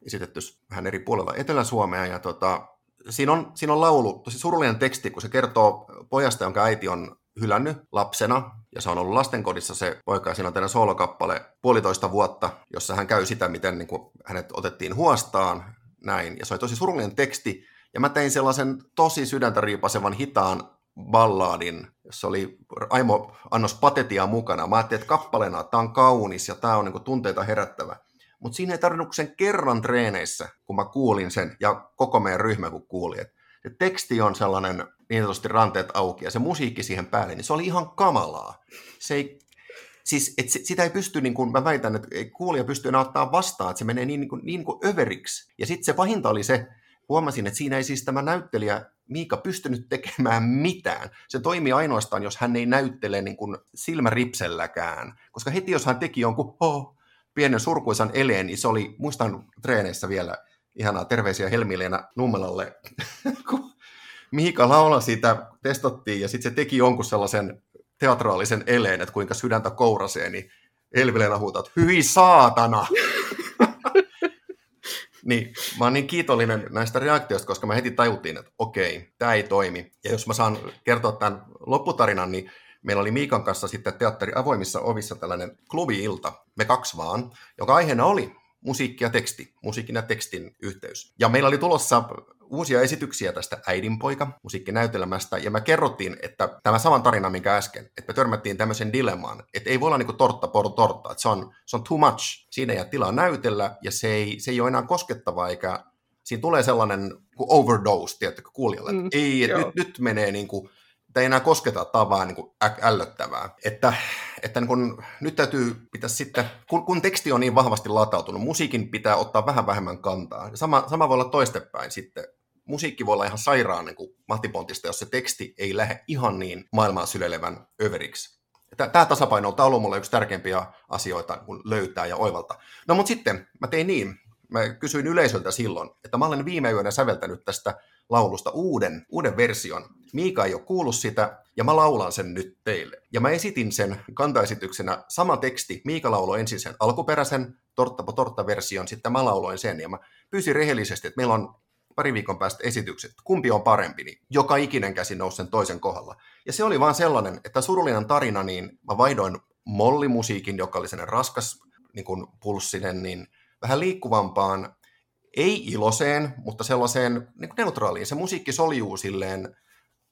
esitetty vähän eri puolella Etelä-Suomea. Ja tota, siinä on, siinä on laulu, tosi surullinen teksti, kun se kertoo pojasta, jonka äiti on hylännyt lapsena, ja se on ollut lastenkodissa se poika, ja siinä on teidän soolokappale puolitoista vuotta, jossa hän käy sitä, miten niin kuin, hänet otettiin huostaan, näin, ja se oli tosi surullinen teksti, ja mä tein sellaisen tosi sydäntä riipasevan hitaan ballaadin, jossa oli Aimo Annos Patetia mukana. Mä ajattelin, että kappaleena tämä on kaunis ja tämä on niin kuin, tunteita herättävä. Mutta siinä ei tarvinnut sen kerran treeneissä, kun mä kuulin sen, ja koko meidän ryhmä kun kuuli, että se teksti on sellainen niin sanotusti ranteet auki, ja se musiikki siihen päälle, niin se oli ihan kamalaa. Se ei, siis, et sitä ei pysty, niin kuin mä väitän, että kuulija pysty enää ottaa vastaan, että se menee niin, niin, kuin, niin kuin överiksi. Ja sitten se pahinta oli se, huomasin, että siinä ei siis tämä näyttelijä Miika pystynyt tekemään mitään. Se toimii ainoastaan, jos hän ei näyttele niin kuin silmäripselläkään. Koska heti jos hän teki jonkun oh, pienen surkuisan eleen, niin se oli, muistan treeneissä vielä, ihanaa terveisiä Helmileena Nummelalle, kun Miika laula sitä, testattiin ja sitten se teki jonkun sellaisen teatraalisen eleen, että kuinka sydäntä kourasee, niin Elvileena huutaa, hyi saatana! Niin, mä oon niin kiitollinen näistä reaktioista, koska mä heti tajuttiin, että okei, tämä ei toimi. Ja jos mä saan kertoa tämän lopputarinan, niin meillä oli Miikan kanssa sitten teatteri avoimissa ovissa tällainen klubi-ilta, me kaksi vaan, joka aiheena oli musiikki ja teksti, musiikin ja tekstin yhteys. Ja meillä oli tulossa uusia esityksiä tästä Äidinpoika musiikkinäytelmästä, ja me kerrottiin, että tämä saman tarina, minkä äsken, että me törmättiin tämmöisen dilemmaan, että ei voi olla niinku tortta por tortta, että se on, se on too much, siinä ei ole tilaa näytellä, ja se ei, se ei ole enää koskettava, eikä siinä tulee sellainen overdose, tiedätkö, kuulijalle, mm, ei, että nyt, nyt menee niin kuin, että ei enää kosketa, tämä on vaan niin kuin ällöttävää. Että, että niin kun, nyt täytyy pitää sitten, kun, kun teksti on niin vahvasti latautunut, musiikin pitää ottaa vähän vähemmän kantaa. Sama, sama voi olla toistepäin sitten. Musiikki voi olla ihan sairaan niin mahtipontista, jos se teksti ei lähde ihan niin maailmaa sylelevän överiksi. Tämä tasapaino on ollut mulle yksi tärkeimpiä asioita kun löytää ja oivalta. No mutta sitten mä tein niin, mä kysyin yleisöltä silloin, että mä olen viime yönä säveltänyt tästä laulusta uuden, uuden version. Miika ei ole kuullut sitä, ja mä laulan sen nyt teille. Ja mä esitin sen kantaesityksenä sama teksti. Miika lauloi ensin sen alkuperäisen Tortta po Tortta-version, sitten mä lauloin sen, ja mä pyysin rehellisesti, että meillä on pari viikon päästä esitykset, kumpi on parempi, niin joka ikinen käsi nousi sen toisen kohdalla. Ja se oli vaan sellainen, että surullinen tarina, niin mä vaihdoin mollimusiikin, joka oli sellainen raskas niin kuin pulssinen, niin vähän liikkuvampaan ei iloseen, mutta sellaiseen niin kuin neutraaliin. Se musiikki soljuu silleen,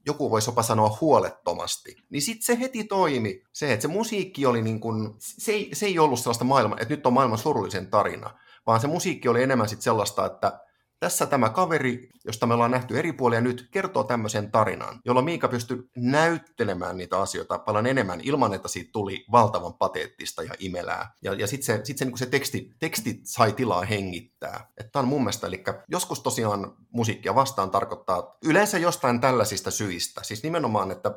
joku voisi jopa sanoa huolettomasti. Niin sitten se heti toimi. Se, että se musiikki oli niin kuin, se ei, se ei ollut sellaista maailmaa, että nyt on maailman surullisen tarina, vaan se musiikki oli enemmän sitten sellaista, että tässä tämä kaveri, josta me ollaan nähty eri puolia nyt, kertoo tämmöisen tarinan, jolloin Miika pystyi näyttelemään niitä asioita paljon enemmän ilman, että siitä tuli valtavan pateettista ja imelää. Ja, ja sitten se, sit se, niin se teksti, teksti sai tilaa hengittää. Tämä on mun mielestä, eli joskus tosiaan musiikkia vastaan tarkoittaa yleensä jostain tällaisista syistä. Siis nimenomaan, että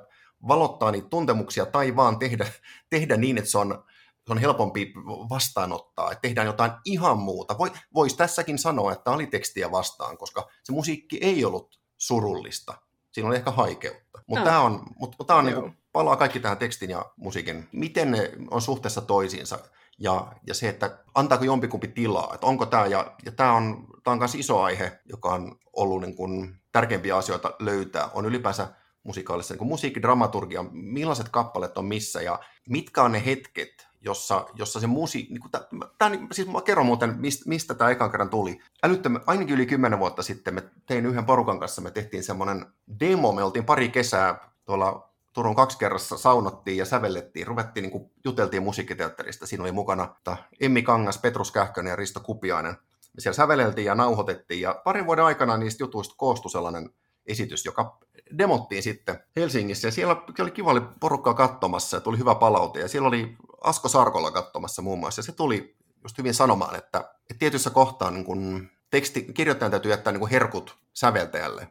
valottaa niitä tuntemuksia tai vaan tehdä, tehdä niin, että se on se on helpompi vastaanottaa, että tehdään jotain ihan muuta. Voisi tässäkin sanoa, että oli tekstiä vastaan, koska se musiikki ei ollut surullista. Siinä oli ehkä haikeutta. Mutta tämä on, mutta tämä on niin kuin, palaa kaikki tähän tekstin ja musiikin. Miten ne on suhteessa toisiinsa ja, ja se, että antaako jompikumpi tilaa. Että onko tämä, ja, ja tämä on, on myös iso aihe, joka on ollut niin kuin tärkeimpiä asioita löytää, on ylipäänsä musikaalissa niin musiikkidramaturgia, millaiset kappaleet on missä ja mitkä on ne hetket, jossa, jossa se musi... Niin tää, niin, siis mä kerron muuten, mistä, mistä tämä ekan kerran tuli. Älyttömän, ainakin yli kymmenen vuotta sitten me tein yhden porukan kanssa, me tehtiin semmoinen demo, me oltiin pari kesää tuolla Turun kaksi kerrassa saunottiin ja sävellettiin, ruvettiin, niin kuin, juteltiin musiikkiteatterista. Siinä oli mukana Emmi Kangas, Petrus Kähkönen ja Risto Kupiainen. Me siellä säveleltiin ja nauhoitettiin ja parin vuoden aikana niistä jutuista koostui sellainen esitys, joka demottiin sitten Helsingissä ja siellä oli kiva oli porukkaa katsomassa ja tuli hyvä palaute ja siellä oli Asko Sarkolla katsomassa muun muassa ja se tuli just hyvin sanomaan, että, että tietyssä kohtaa niin kun teksti, kirjoittajan täytyy jättää niin kun herkut säveltäjälle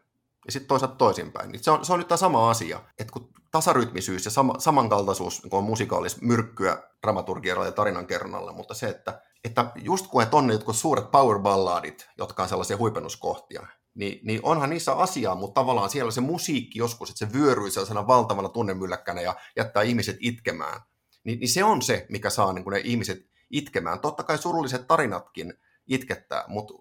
ja sitten toisaalta toisinpäin. Niin se, on, se on nyt tämä sama asia, että kun tasarytmisyys ja sama, samankaltaisuus niin on musikaalis myrkkyä dramaturgialla ja tarinankerronnalle, mutta se, että, että just kun on jotkut suuret power balladit, jotka on sellaisia huipennuskohtia, niin, niin onhan niissä asiaa, mutta tavallaan siellä se musiikki joskus, että se vyöryy sellaisena valtavana tunnemylläkkänä ja jättää ihmiset itkemään. Niin, niin se on se, mikä saa niin ne ihmiset itkemään. Totta kai surulliset tarinatkin itkettää, mutta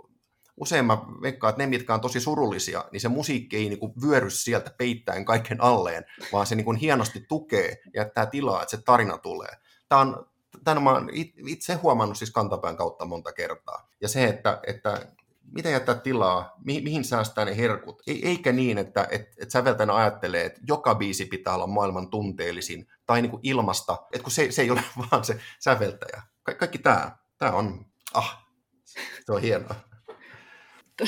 usein mä veikkaan, että ne, mitkä on tosi surullisia, niin se musiikki ei niin kuin vyöry sieltä peittäen kaiken alleen, vaan se niin kuin hienosti tukee ja jättää tilaa, että se tarina tulee. Tämä on, tämän mä itse huomannut siis kantapään kautta monta kertaa. Ja se, että, että miten jättää tilaa, mi- mihin säästää ne herkut. E- eikä niin, että et, et säveltäjänä ajattelee, että joka biisi pitää olla maailman tunteellisin tai niin kuin ilmasta, että kun se, se ei ole vaan se säveltäjä. Ka- kaikki tämä, tämä on, ah, se on hienoa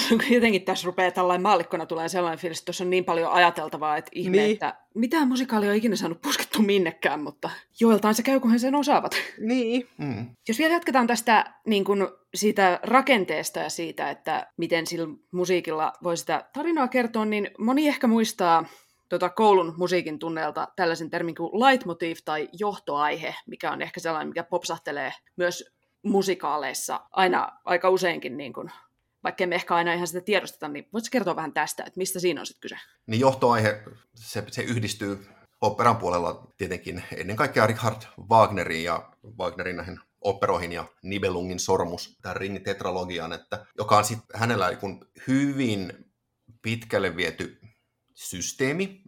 jotenkin tässä rupeaa tällainen maallikkona tulee sellainen fiilis, että tuossa on niin paljon ajateltavaa, että ihme, niin. että mitään musikaalia on ikinä saanut puskettu minnekään, mutta joiltain se käy, kun he sen osaavat. Niin. Mm. Jos vielä jatketaan tästä niin kuin siitä rakenteesta ja siitä, että miten sillä musiikilla voi sitä tarinaa kertoa, niin moni ehkä muistaa tuota koulun musiikin tunneelta tällaisen termin kuin leitmotiv tai johtoaihe, mikä on ehkä sellainen, mikä popsahtelee myös musikaaleissa aina aika useinkin niin kuin vaikka me ehkä aina ihan sitä tiedosteta, niin voitko kertoa vähän tästä, että mistä siinä on sitten kyse? Niin johtoaihe, se, se yhdistyy operan puolella tietenkin ennen kaikkea Richard Wagnerin ja Wagnerin näihin operoihin ja Nibelungin sormus, tämän ring-tetralogian, että, joka on sitten hänellä hyvin pitkälle viety systeemi,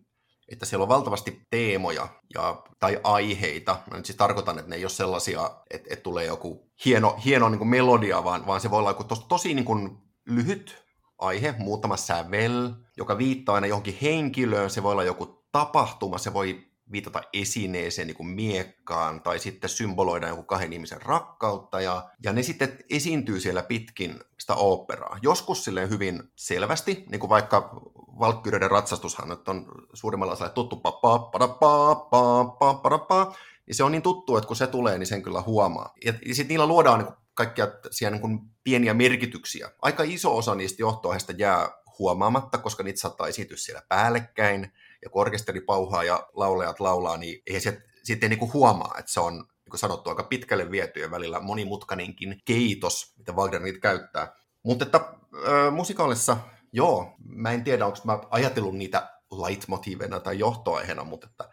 että siellä on valtavasti teemoja ja, tai aiheita. Mä nyt siis tarkoitan, että ne ei ole sellaisia, että, että tulee joku hieno, hieno niin kuin melodia, vaan, vaan se voi olla joku tos, tosi niin kuin lyhyt aihe, muutama sävel, joka viittaa aina johonkin henkilöön. Se voi olla joku tapahtuma, se voi viitata esineeseen, niin kuin miekkaan, tai sitten symboloida joku kahden ihmisen rakkautta, ja, ja ne sitten esiintyy siellä pitkin sitä operaa. Joskus silleen hyvin selvästi, niin kuin vaikka Valkkyreiden ratsastushan nyt on suurimmalla osalla tuttu pa pa pa pa pa pa pa niin se on niin tuttu, että kun se tulee, niin sen kyllä huomaa. Ja, ja sitten niillä luodaan niin kaikkia siellä niin pieniä merkityksiä. Aika iso osa niistä johtoaiheista jää huomaamatta, koska niitä saattaa esiintyä siellä päällekkäin, ja kun orkesteri pauhaa ja laulajat laulaa, niin ei se sitten niin huomaa, että se on niin kuin sanottu, aika pitkälle viety ja välillä monimutkainenkin keitos, mitä Wagner niitä käyttää. Mutta että äh, musikaalissa, joo, mä en tiedä, onko mä ajatellut niitä leitmotiiveina tai johtoaiheena, mutta, että,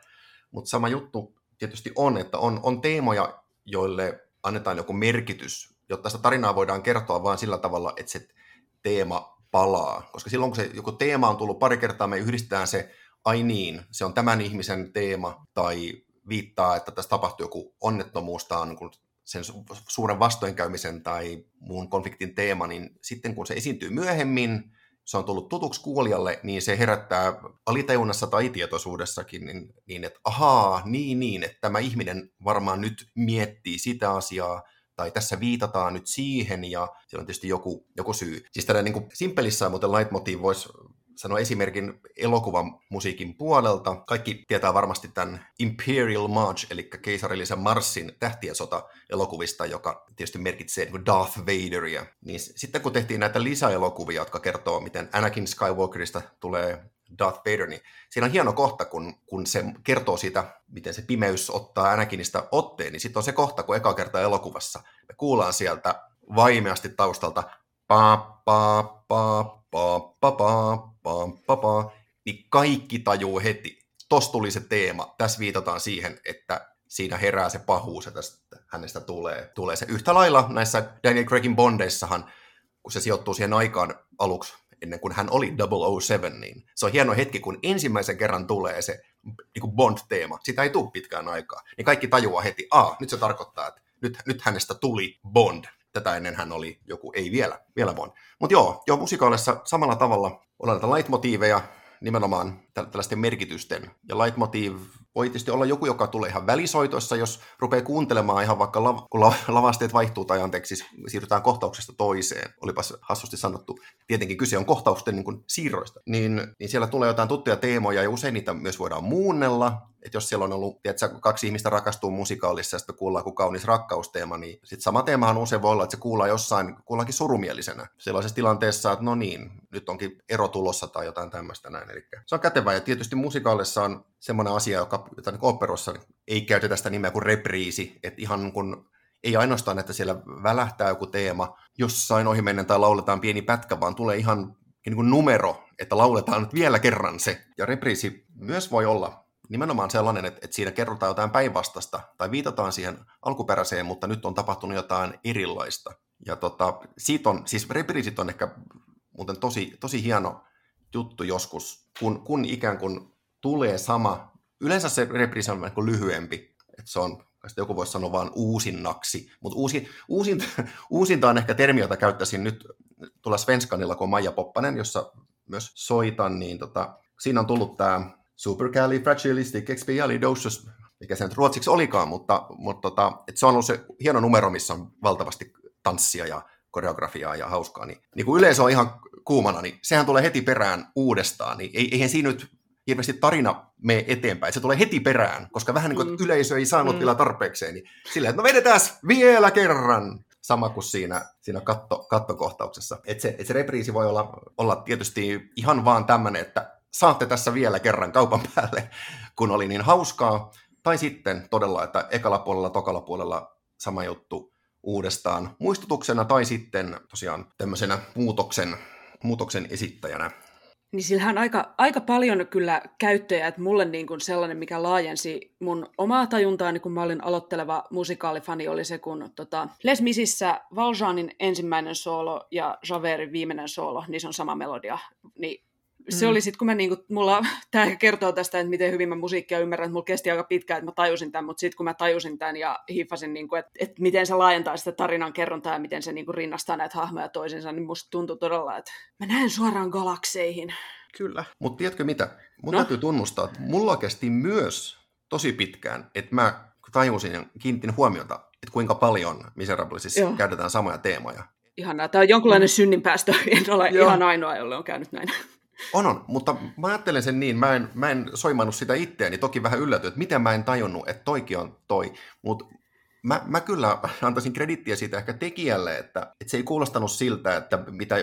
mutta sama juttu tietysti on, että on, on teemoja, joille annetaan joku merkitys, jotta sitä tarinaa voidaan kertoa vain sillä tavalla, että se teema palaa. Koska silloin, kun se joku teema on tullut pari kertaa, me yhdistetään se, ai niin, se on tämän ihmisen teema, tai viittaa, että tässä tapahtuu joku onnettomuus, tai on niin sen suuren vastoinkäymisen tai muun konfliktin teema, niin sitten kun se esiintyy myöhemmin, se on tullut tutuksi kuulijalle, niin se herättää alitajunnassa tai tietoisuudessakin, niin, niin että ahaa, niin niin, että tämä ihminen varmaan nyt miettii sitä asiaa, tai tässä viitataan nyt siihen, ja siellä on tietysti joku, joku syy. Siis tällainen niin simppelissä muuten leitmotiv voisi sanoa esimerkin elokuvan musiikin puolelta. Kaikki tietää varmasti tämän Imperial March, eli keisarillisen marssin tähtien sota elokuvista, joka tietysti merkitsee niin Darth Vaderia. Niin sitten kun tehtiin näitä lisäelokuvia, jotka kertoo, miten Anakin Skywalkerista tulee Darth Vader, niin siinä on hieno kohta, kun, kun se kertoo siitä, miten se pimeys ottaa Anakinista otteen, niin sitten on se kohta, kun eka kerta elokuvassa me kuullaan sieltä vaimeasti taustalta pa pa pa pa pa pa pa pa pa niin kaikki tajuu heti. Tos tuli se teema. Tässä viitataan siihen, että siinä herää se pahuus, että hänestä tulee, tulee se. Yhtä lailla näissä Daniel Craigin Bondeissahan, kun se sijoittuu siihen aikaan aluksi, ennen kuin hän oli 007, niin se on hieno hetki, kun ensimmäisen kerran tulee se niin Bond-teema. Sitä ei tule pitkään aikaa. Niin kaikki tajuaa heti, a, nyt se tarkoittaa, että nyt, nyt hänestä tuli Bond. Tätä ennen hän oli joku, ei vielä, vielä Bond. Mutta joo, joo, musikaalissa samalla tavalla on näitä leitmotiiveja, nimenomaan tällaisten merkitysten. Ja leitmotiv voi tietysti olla joku, joka tulee ihan välisoitoissa, jos rupeaa kuuntelemaan ihan vaikka, lav- kun la- lavasteet vaihtuu tai anteeksi, siirrytään kohtauksesta toiseen, olipas hassusti sanottu, tietenkin kyse on kohtausten niin kuin, siirroista, niin, niin siellä tulee jotain tuttuja teemoja ja usein niitä myös voidaan muunnella, että jos siellä on ollut, tiedätkö, kaksi ihmistä rakastuu musikaalissa ja sitten kuullaan kuin kaunis rakkausteema, niin sitten sama teemahan usein voi olla, että se kuullaan jossain, kuullaankin surumielisenä. Sellaisessa tilanteessa, että no niin, nyt onkin ero tulossa tai jotain tämmöistä näin. Eli se on kätevää ja tietysti musikaalissa on semmoinen asia, joka, jota niin operossa ei käytetä sitä nimeä kuin repriisi, että ihan kun ei ainoastaan, että siellä välähtää joku teema jossain ohimennen tai lauletaan pieni pätkä, vaan tulee ihan niin kuin numero, että lauletaan nyt vielä kerran se. Ja repriisi myös voi olla nimenomaan sellainen, että, että siinä kerrotaan jotain päinvastasta tai viitataan siihen alkuperäiseen, mutta nyt on tapahtunut jotain erilaista. Ja tota, siitä on, siis repriisit on ehkä muuten tosi, tosi hieno juttu joskus, kun, kun ikään kuin tulee sama, yleensä se repriisi on vähän lyhyempi, että se on, joku voisi sanoa vaan uusinnaksi, mutta uusi, uusinta, uusinta on ehkä termi, jota käyttäisin nyt tulla Svenskanilla, kun on Maija Poppanen, jossa myös soitan, niin tota, siinä on tullut tämä supercalifragilisticexpialidocious, mikä se nyt ruotsiksi olikaan, mutta, mutta tota, et se on ollut se hieno numero, missä on valtavasti tanssia ja koreografiaa ja hauskaa, niin, niin kun yleisö on ihan kuumana, niin sehän tulee heti perään uudestaan, niin eihän siinä nyt hirveästi tarina mene eteenpäin. Se tulee heti perään, koska vähän niin kuin mm. yleisö ei saanut mm. vielä tarpeekseen. Niin silleen, että no vedetään vielä kerran. Sama kuin siinä, siinä katto, kattokohtauksessa. Et se, et se repriisi voi olla, olla tietysti ihan vaan tämmöinen, että saatte tässä vielä kerran kaupan päälle, kun oli niin hauskaa. Tai sitten todella, että ekalla puolella, tokalla puolella sama juttu uudestaan muistutuksena tai sitten tosiaan tämmöisenä muutoksen, muutoksen esittäjänä. Niin sillähän aika, aika paljon kyllä käyttöjä, että mulle niin kuin sellainen, mikä laajensi mun omaa tajuntaani, kun mä olin aloitteleva musikaalifani, oli se, kun tota, Les Misissä Valjeanin ensimmäinen soolo ja Javerin viimeinen soolo, niin se on sama melodia. Niin se mm. oli sitten, kun mä niinku, mulla, tämä kertoo tästä, että miten hyvin mä musiikkia ymmärrän, että mulla kesti aika pitkään, että mä tajusin tämän, mutta sitten kun mä tajusin tämän ja hiffasin, niinku, että, että miten se laajentaa sitä tarinan kerrontaa ja miten se niinku rinnastaa näitä hahmoja toisiinsa, niin musta tuntui todella, että mä näen suoraan galakseihin. Kyllä. Mutta tiedätkö mitä? Mun no? täytyy tunnustaa, että mulla kesti myös tosi pitkään, että mä tajusin ja kiinnitin huomiota, että kuinka paljon Miserableisissa Joo. käytetään samoja teemoja. Ihanaa. Tämä on jonkunlainen mm. synninpäästö. En ole Joo. ihan ainoa, jolle on käynyt näin. On, on, mutta mä ajattelen sen niin, mä en, mä en soimannut sitä itseäni, toki vähän yllätyin, että miten mä en tajunnut, että toikin on toi, mutta mä, mä kyllä antaisin kredittiä siitä ehkä tekijälle, että, että se ei kuulostanut siltä, että mitä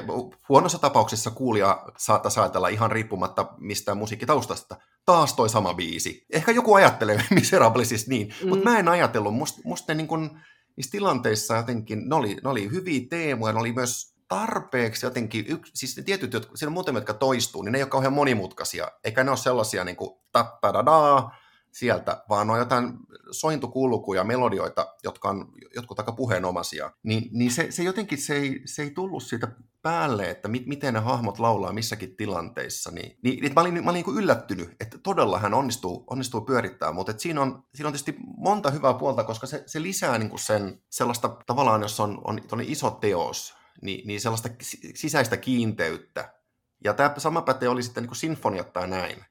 huonossa tapauksessa kuulija saattaisi ajatella ihan riippumatta mistään musiikkitaustasta. Taas toi sama biisi. Ehkä joku ajattelee Miserablesista niin, mm. mutta mä en ajatellut. Musta must niin kun, niissä tilanteissa jotenkin, ne oli, ne oli hyviä teemoja, ne oli myös tarpeeksi jotenkin, yks, siis ne tietyt, jotka, siinä on muutamia, jotka toistuu, niin ne ei ole kauhean monimutkaisia, eikä ne ole sellaisia niin kuin tattadadaa sieltä, vaan on jotain sointukulkuja, melodioita, jotka on jotkut aika puheenomaisia, niin, niin se, se jotenkin se ei, se ei tullut siitä päälle, että mit, miten ne hahmot laulaa missäkin tilanteissa, niin, niin, niin mä olin, mä olin niin yllättynyt, että todella hän onnistuu, onnistuu pyörittämään, mutta että siinä, on, siinä on tietysti monta hyvää puolta, koska se, se lisää niin kuin sen sellaista tavallaan, jos on, on iso teos, niin, niin sellaista sisäistä kiinteyttä. Ja tämä sama pätee oli sitten niin sinfoniat tai näin.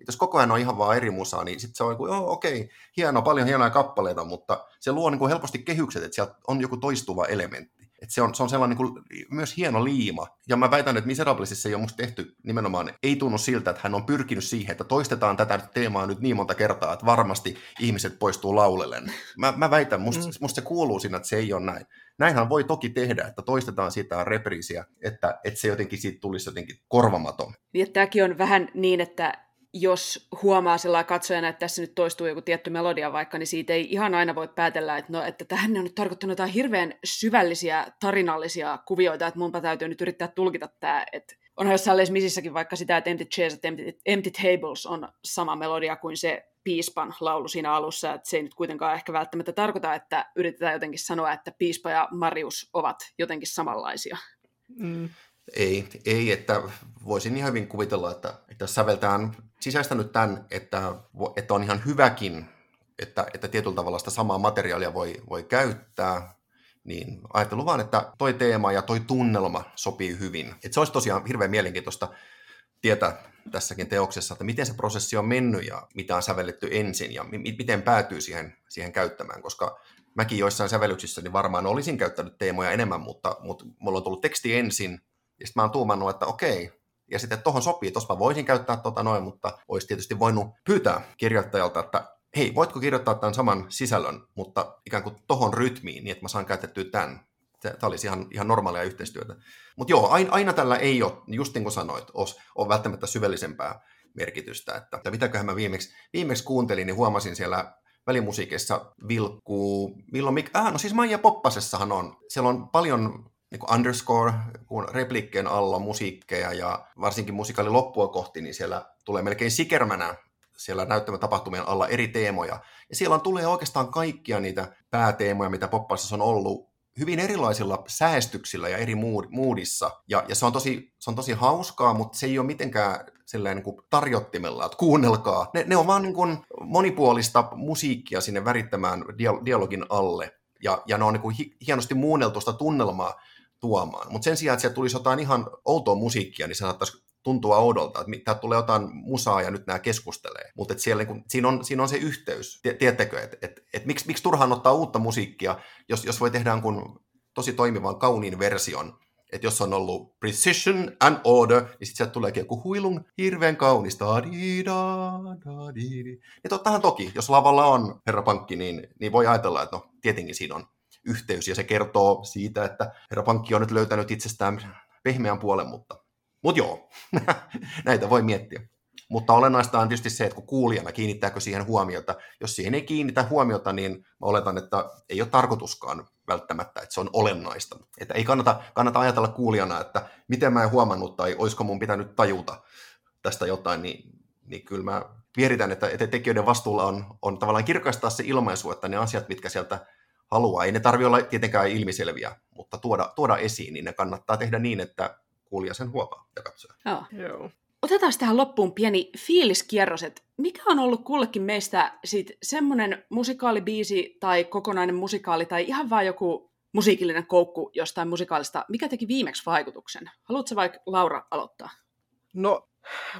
Et jos koko ajan on ihan vaan eri musaa, niin sitten se on joku, joo okei, hieno, paljon hienoja kappaleita, mutta se luo niin kuin helposti kehykset, että sieltä on joku toistuva elementti. Et se, on, se on sellainen niin kuin, myös hieno liima. Ja mä väitän, että Miserablesissa ei ole musta tehty nimenomaan, ei tunnu siltä, että hän on pyrkinyt siihen, että toistetaan tätä teemaa nyt niin monta kertaa, että varmasti ihmiset poistuu laulellen. Mä, mä väitän, musta, mm. musta se kuuluu siinä, että se ei ole näin. Näinhän voi toki tehdä, että toistetaan sitä repriisiä, että, että se jotenkin siitä tulisi jotenkin korvamaton. Ja tämäkin on vähän niin, että jos huomaa sillä katsojana, että tässä nyt toistuu joku tietty melodia vaikka, niin siitä ei ihan aina voi päätellä, että, no, että tähän on nyt tarkoittanut jotain hirveän syvällisiä tarinallisia kuvioita, että munpa täytyy nyt yrittää tulkita tämä, että onhan jossain Les Misissäkin vaikka sitä, että Empty Chairs, Empty, Empty Tables on sama melodia kuin se piispan laulu siinä alussa, että se ei nyt kuitenkaan ehkä välttämättä tarkoita, että yritetään jotenkin sanoa, että piispa ja Marius ovat jotenkin samanlaisia. Mm. Ei, ei, että voisin ihan hyvin kuvitella, että, että säveltään sisäistänyt tämän, että, että on ihan hyväkin, että, että tietyllä tavalla sitä samaa materiaalia voi, voi käyttää, niin ajattelin vaan, että toi teema ja toi tunnelma sopii hyvin. Että se olisi tosiaan hirveän mielenkiintoista tietää tässäkin teoksessa, että miten se prosessi on mennyt ja mitä on sävelletty ensin ja mi- miten päätyy siihen, siihen käyttämään, koska mäkin joissain sävellyksissä niin varmaan olisin käyttänyt teemoja enemmän, mutta, mutta mulla on tullut teksti ensin ja sitten mä oon tuumannut, että okei, ja sitten tuohon sopii, tuossa mä voisin käyttää tota noin, mutta olisi tietysti voinut pyytää kirjoittajalta, että hei, voitko kirjoittaa tämän saman sisällön, mutta ikään kuin tohon rytmiin, niin että mä saan käytettyä tämän. Tämä olisi ihan, ihan normaalia yhteistyötä. Mutta joo, aina, aina tällä ei ole, just niin kuin sanoit, ole, ole välttämättä syvällisempää merkitystä. Että, että mitäköhän mä viimeksi, viimeksi kuuntelin, niin huomasin siellä välimusiikissa vilkkuu, milloin, mik, äh, no siis Maija Poppasessahan on, siellä on paljon niin kuin underscore, kun replikkeen alla musiikkeja ja varsinkin musikaali loppua kohti, niin siellä tulee melkein sikermänä siellä näyttämätapahtumien alla eri teemoja. Ja siellä on, tulee oikeastaan kaikkia niitä pääteemoja, mitä Poppassa on ollut hyvin erilaisilla säästyksillä ja eri moodissa. Ja, ja se, on tosi, se on tosi hauskaa, mutta se ei ole mitenkään niin kuin tarjottimella, että kuunnelkaa. Ne, ne on vaan niin kuin monipuolista musiikkia sinne värittämään dialogin alle. Ja, ja ne on niin kuin hienosti muunneltuista tunnelmaa tuomaan. Mutta sen sijaan, että sieltä tulisi jotain ihan outoa musiikkia, niin se saattaisi tuntua oudolta, että tää tulee jotain musaa ja nyt nämä keskustelee. Mutta siellä, niin siinä, on, siinä on se yhteys. Tiedättekö, että et, et, miksi, miksi turhaan ottaa uutta musiikkia, jos, jos voi tehdä kun tosi toimivan, kauniin version, että jos on ollut precision and order, niin sitten sieltä tuleekin joku huilun hirveän kaunista. Ja tottahan toki, jos lavalla on herra pankki, niin, niin voi ajatella, että no tietenkin siinä on yhteys, ja se kertoo siitä, että herra pankki on nyt löytänyt itsestään pehmeän puolen, mutta, mutta joo, näitä voi miettiä. Mutta olennaista on tietysti se, että kun kuulijana kiinnittääkö siihen huomiota. Jos siihen ei kiinnitä huomiota, niin mä oletan, että ei ole tarkoituskaan välttämättä, että se on olennaista. Että ei kannata, kannata ajatella kuulijana, että miten mä en huomannut tai olisiko mun pitänyt tajuta tästä jotain, niin, niin kyllä mä vieritän, että, että tekijöiden vastuulla on, on tavallaan kirkastaa se ilmaisu, että ne asiat, mitkä sieltä haluaa. Ei ne tarvitse olla tietenkään ilmiselviä, mutta tuoda, tuoda esiin, niin ne kannattaa tehdä niin, että kuulija sen huomaa ja katsoja. Joo. Joo. Otetaan tähän loppuun pieni fiiliskierros, että mikä on ollut kullekin meistä sit semmoinen musikaalibiisi tai kokonainen musikaali tai ihan vaan joku musiikillinen koukku jostain musikaalista, mikä teki viimeksi vaikutuksen? Haluatko vaikka Laura aloittaa? No,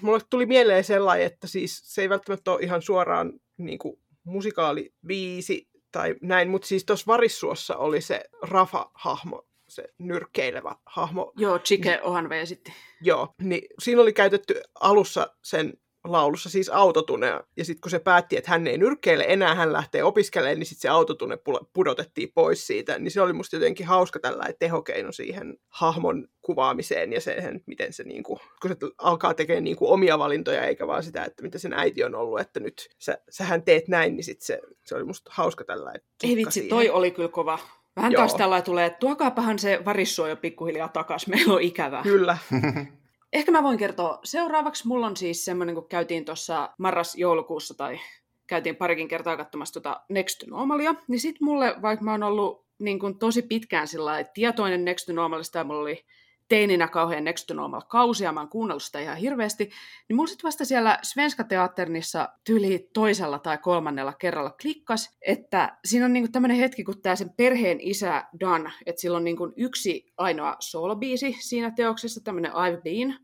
mulle tuli mieleen sellainen, että siis se ei välttämättä ole ihan suoraan niin kuin musikaalibiisi, tai näin, mutta siis tuossa Varissuossa oli se Rafa-hahmo, se nyrkkeilevä hahmo. Joo, Chike Ohanve sitten. Joo, niin siinä oli käytetty alussa sen laulussa siis autotunea, ja sitten kun se päätti, että hän ei nyrkkeile enää, hän lähtee opiskelemaan, niin sitten se autotune pudotettiin pois siitä, niin se oli musta jotenkin hauska tällainen tehokeino siihen hahmon kuvaamiseen ja siihen, miten se niinku, kun se alkaa tekemään niinku omia valintoja, eikä vaan sitä, että mitä sen äiti on ollut, että nyt sä, sähän teet näin, niin sit se, se oli musta hauska tällainen. Ei vitsi, siihen. toi oli kyllä kova. Vähän Joo. taas tällä tulee, että tuokaapahan se varissuo jo pikkuhiljaa takas, meillä on ikävää. Kyllä. Ehkä mä voin kertoa seuraavaksi. Mulla on siis semmoinen, kun käytiin tuossa marras-joulukuussa tai käytiin parikin kertaa katsomassa tuota Next Normalia, niin sit mulle, vaikka mä oon ollut niin kun, tosi pitkään sillä tietoinen Next Normalista ja mulla oli teininä kauhean Next to Normal kausia, mä oon kuunnellut sitä ihan hirveästi, niin mulla sitten vasta siellä Svenska Teatternissa tyli toisella tai kolmannella kerralla klikkas, että siinä on niinku tämmöinen hetki, kun tämä sen perheen isä Dan, että sillä on niinku yksi ainoa solobiisi siinä teoksessa, tämmöinen I've Been,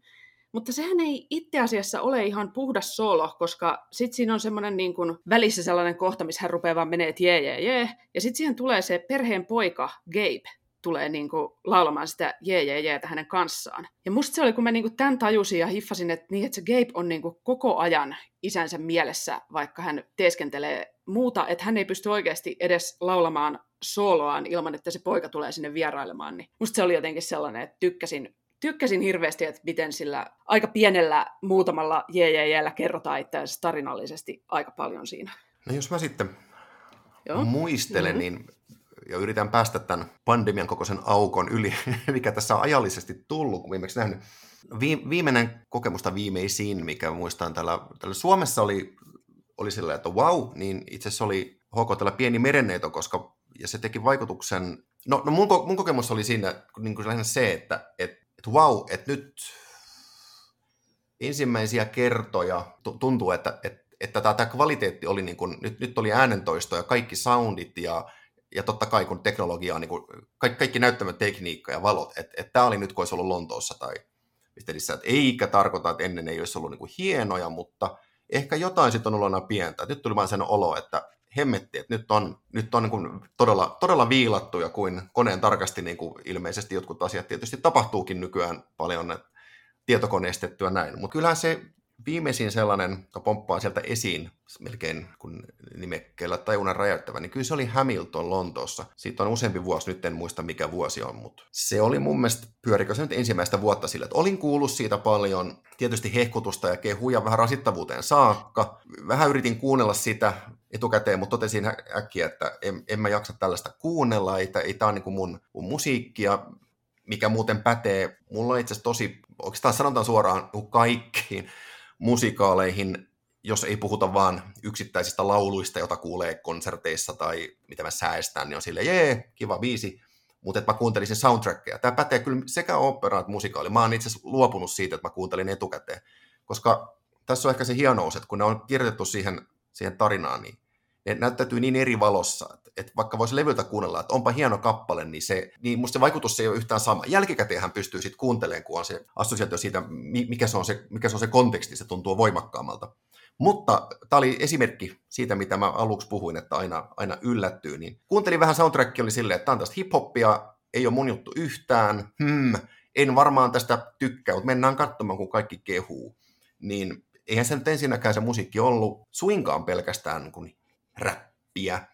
Mutta sehän ei itse asiassa ole ihan puhdas solo, koska sitten siinä on semmoinen niin kuin välissä sellainen kohta, missä hän rupeaa vaan menee, että jee, jee, jee. Ja sitten siihen tulee se perheen poika, Gabe, tulee niin kuin laulamaan sitä jee, jee, jee hänen kanssaan. Ja musta se oli, kun mä niin kuin tämän tajusin ja hiffasin, että, niin, että se Gabe on niin kuin koko ajan isänsä mielessä, vaikka hän teeskentelee muuta, että hän ei pysty oikeasti edes laulamaan soloaan ilman, että se poika tulee sinne vierailemaan. Niin musta se oli jotenkin sellainen, että tykkäsin, tykkäsin hirveästi, että miten sillä aika pienellä muutamalla jee kerrotaan itse tarinallisesti aika paljon siinä. No jos mä sitten Joo. muistelen, mm-hmm. niin ja yritän päästä tämän pandemian kokoisen aukon yli, mikä tässä on ajallisesti tullut, kun viimeksi nähnyt. viimeinen kokemusta viimeisin, mikä muistan täällä, täällä Suomessa oli, oli sillä, että wow, niin itse asiassa oli HK pieni merenneito, koska ja se teki vaikutuksen, no, no mun, mun kokemus oli siinä niin kuin se, että et, et wow, että nyt ensimmäisiä kertoja tuntuu, että, että, että tämä, tämä kvaliteetti oli niin kuin, nyt, nyt oli äänentoisto ja kaikki soundit ja ja totta kai kun teknologia on niin kuin, kaikki, kaikki näyttämät tekniikka ja valot, että et tämä oli nyt kun olisi ollut Lontoossa tai Mistelissä, että eikä tarkoita, että ennen ei olisi ollut niin kuin hienoja, mutta ehkä jotain sitten on ollut aina pientä. Nyt tuli vain sen olo, että hemmetti, että nyt on, nyt on niin kuin todella, todella viilattu ja kuin koneen tarkasti niin kuin ilmeisesti jotkut asiat tietysti tapahtuukin nykyään paljon tietokoneistettyä näin. Mutta kyllähän se viimeisin sellainen, joka pomppaa sieltä esiin melkein kun nimekkeellä tajunnan räjäyttävä, niin kyllä se oli Hamilton Lontoossa. Siitä on useampi vuosi, nyt en muista mikä vuosi on, mutta se oli mun mielestä, pyörikö se nyt ensimmäistä vuotta sille, että olin kuullut siitä paljon, tietysti hehkutusta ja kehuja vähän rasittavuuteen saakka. Vähän yritin kuunnella sitä etukäteen, mutta totesin äkkiä, että en, en mä jaksa tällaista kuunnella, ei, ei tämä on niin mun, mun musiikkia, mikä muuten pätee. Mulla on itse asiassa tosi, oikeastaan sanotaan suoraan kaikkiin musikaaleihin, jos ei puhuta vaan yksittäisistä lauluista, joita kuulee konserteissa tai mitä mä säästän, niin on sille jee, kiva biisi, mutta että mä kuuntelisin soundtrackia. Tämä pätee kyllä sekä opera että musikaali. Mä oon itse asiassa luopunut siitä, että mä kuuntelin etukäteen, koska tässä on ehkä se hienous, että kun ne on kirjoitettu siihen, siihen tarinaan, niin ne näyttäytyy niin eri valossa, että, että vaikka voisi levyltä kuunnella, että onpa hieno kappale, niin, se, niin musta se vaikutus ei ole yhtään sama. Jälkikäteen hän pystyy sitten kuuntelemaan, kun on se assosiaatio siitä, mikä se on se, mikä se, on se konteksti, se tuntuu voimakkaammalta. Mutta tämä oli esimerkki siitä, mitä mä aluksi puhuin, että aina, aina yllättyy. Niin kuuntelin vähän soundtrackia, oli silleen, että tämä on tästä hip-hoppia, ei ole mun juttu yhtään, hmm, en varmaan tästä tykkää, mutta mennään katsomaan, kun kaikki kehuu. Niin eihän se nyt ensinnäkään se musiikki ollut suinkaan pelkästään niin räppiä,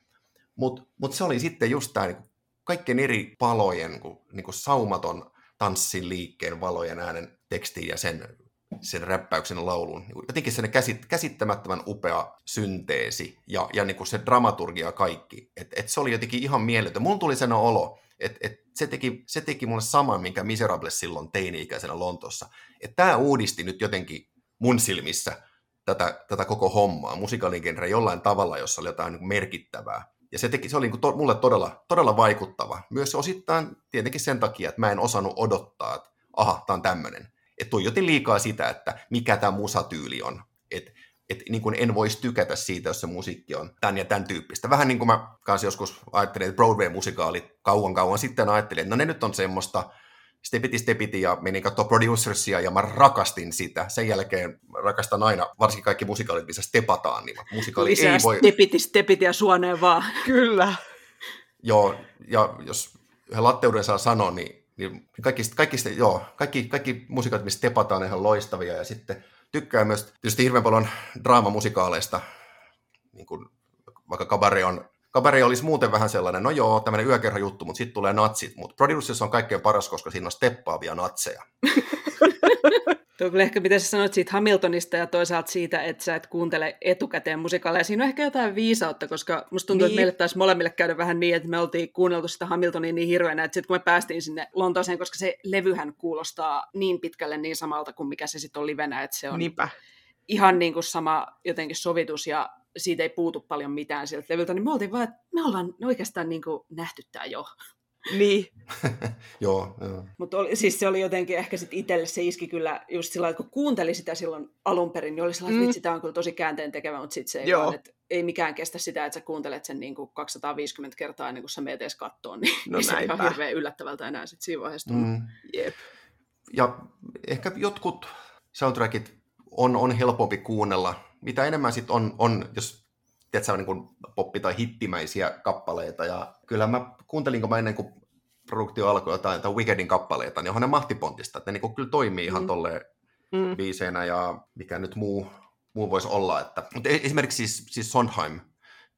mutta mut se oli sitten just tämä niin kaikkien eri palojen niin kuin, niin saumaton tanssin liikkeen, valojen äänen tekstiin ja sen, sen räppäyksen laulun. Niin jotenkin sen käsit, käsittämättömän upea synteesi ja, ja niin se dramaturgia kaikki. Et, et se oli jotenkin ihan mieletön. Mun tuli sen olo, että et se, teki, se teki mulle saman, minkä Miserables silloin teini-ikäisenä Lontossa. Tämä uudisti nyt jotenkin mun silmissä tätä, tätä koko hommaa, musikaalin jollain tavalla, jossa oli jotain niin merkittävää. Ja se, teki, se oli niin to, mulle todella, todella vaikuttava. Myös osittain tietenkin sen takia, että mä en osannut odottaa, että aha, tämä on tämmöinen. Että tuijotin liikaa sitä, että mikä tämä musatyyli on. Että et niin en voisi tykätä siitä, jos se musiikki on tämän ja tämän tyyppistä. Vähän niin kuin mä kanssa joskus ajattelin, että Broadway-musikaalit kauan kauan sitten ajattelin, että no ne nyt on semmoista stepiti stepiti ja menin katsoa producersia ja mä rakastin sitä. Sen jälkeen rakastan aina, varsinkin kaikki musikaalit, missä stepataan, niin musikaali Lisää ei voi... stepiti stepiti ja suoneen vaan. Kyllä. Joo, ja jos yhden latteuden saa sanoa, niin, niin kaikki, kaikki, joo, kaikki, kaikki musikaalit, missä stepataan, ihan loistavia. Ja sitten tykkää myös tietysti hirveän paljon draamamusikaaleista, niin kuin vaikka Cabaret on Kabari olisi muuten vähän sellainen, no joo, tämmöinen yökerho juttu, mutta sitten tulee natsit. Mutta Producers on kaikkein paras, koska siinä on steppaavia natseja. Tuo kyllä ehkä mitä sä sanoit siitä Hamiltonista ja toisaalta siitä, että sä et kuuntele etukäteen musikaaleja. Siinä on ehkä jotain viisautta, koska musta tuntuu, niin. että meille taisi molemmille käydä vähän niin, että me oltiin kuunneltu sitä Hamiltonia niin hirveänä, että sitten kun me päästiin sinne Lontooseen, koska se levyhän kuulostaa niin pitkälle niin samalta kuin mikä se sitten on livenä, että se on Niinpä. ihan niin kuin sama jotenkin sovitus ja siitä ei puutu paljon mitään sieltä levyltä, niin me oltiin vaan, että me ollaan oikeastaan niin kuin nähty tämä jo. Niin. joo, joo. Mutta siis se oli jotenkin ehkä sitten itselle se iski kyllä just sillä että kun kuunteli sitä silloin alun perin, niin oli sellainen, mm. että sitä on kyllä tosi käänteen tekevä, mutta sitten se ei, vaan, että ei mikään kestä sitä, että sä kuuntelet sen niin kuin 250 kertaa ennen kuin sä meet edes kattoon, niin, no niin se on ihan hirveän yllättävältä enää sitten siinä vaiheessa mm. Jep. Ja ehkä jotkut soundtrackit on, on helpompi kuunnella. Mitä enemmän sitten on, on, jos tiedätkö, niin kuin poppi- tai hittimäisiä kappaleita. Ja kyllä mä kuuntelin, kun mä ennen kuin produktio alkoi jotain tai Wickedin kappaleita, niin onhan ne mahtipontista, että ne niin kyllä toimii ihan mm. tolleen mm. biiseinä ja mikä nyt muu, muu voisi olla. Että, mutta e- esimerkiksi siis, siis Sondheim,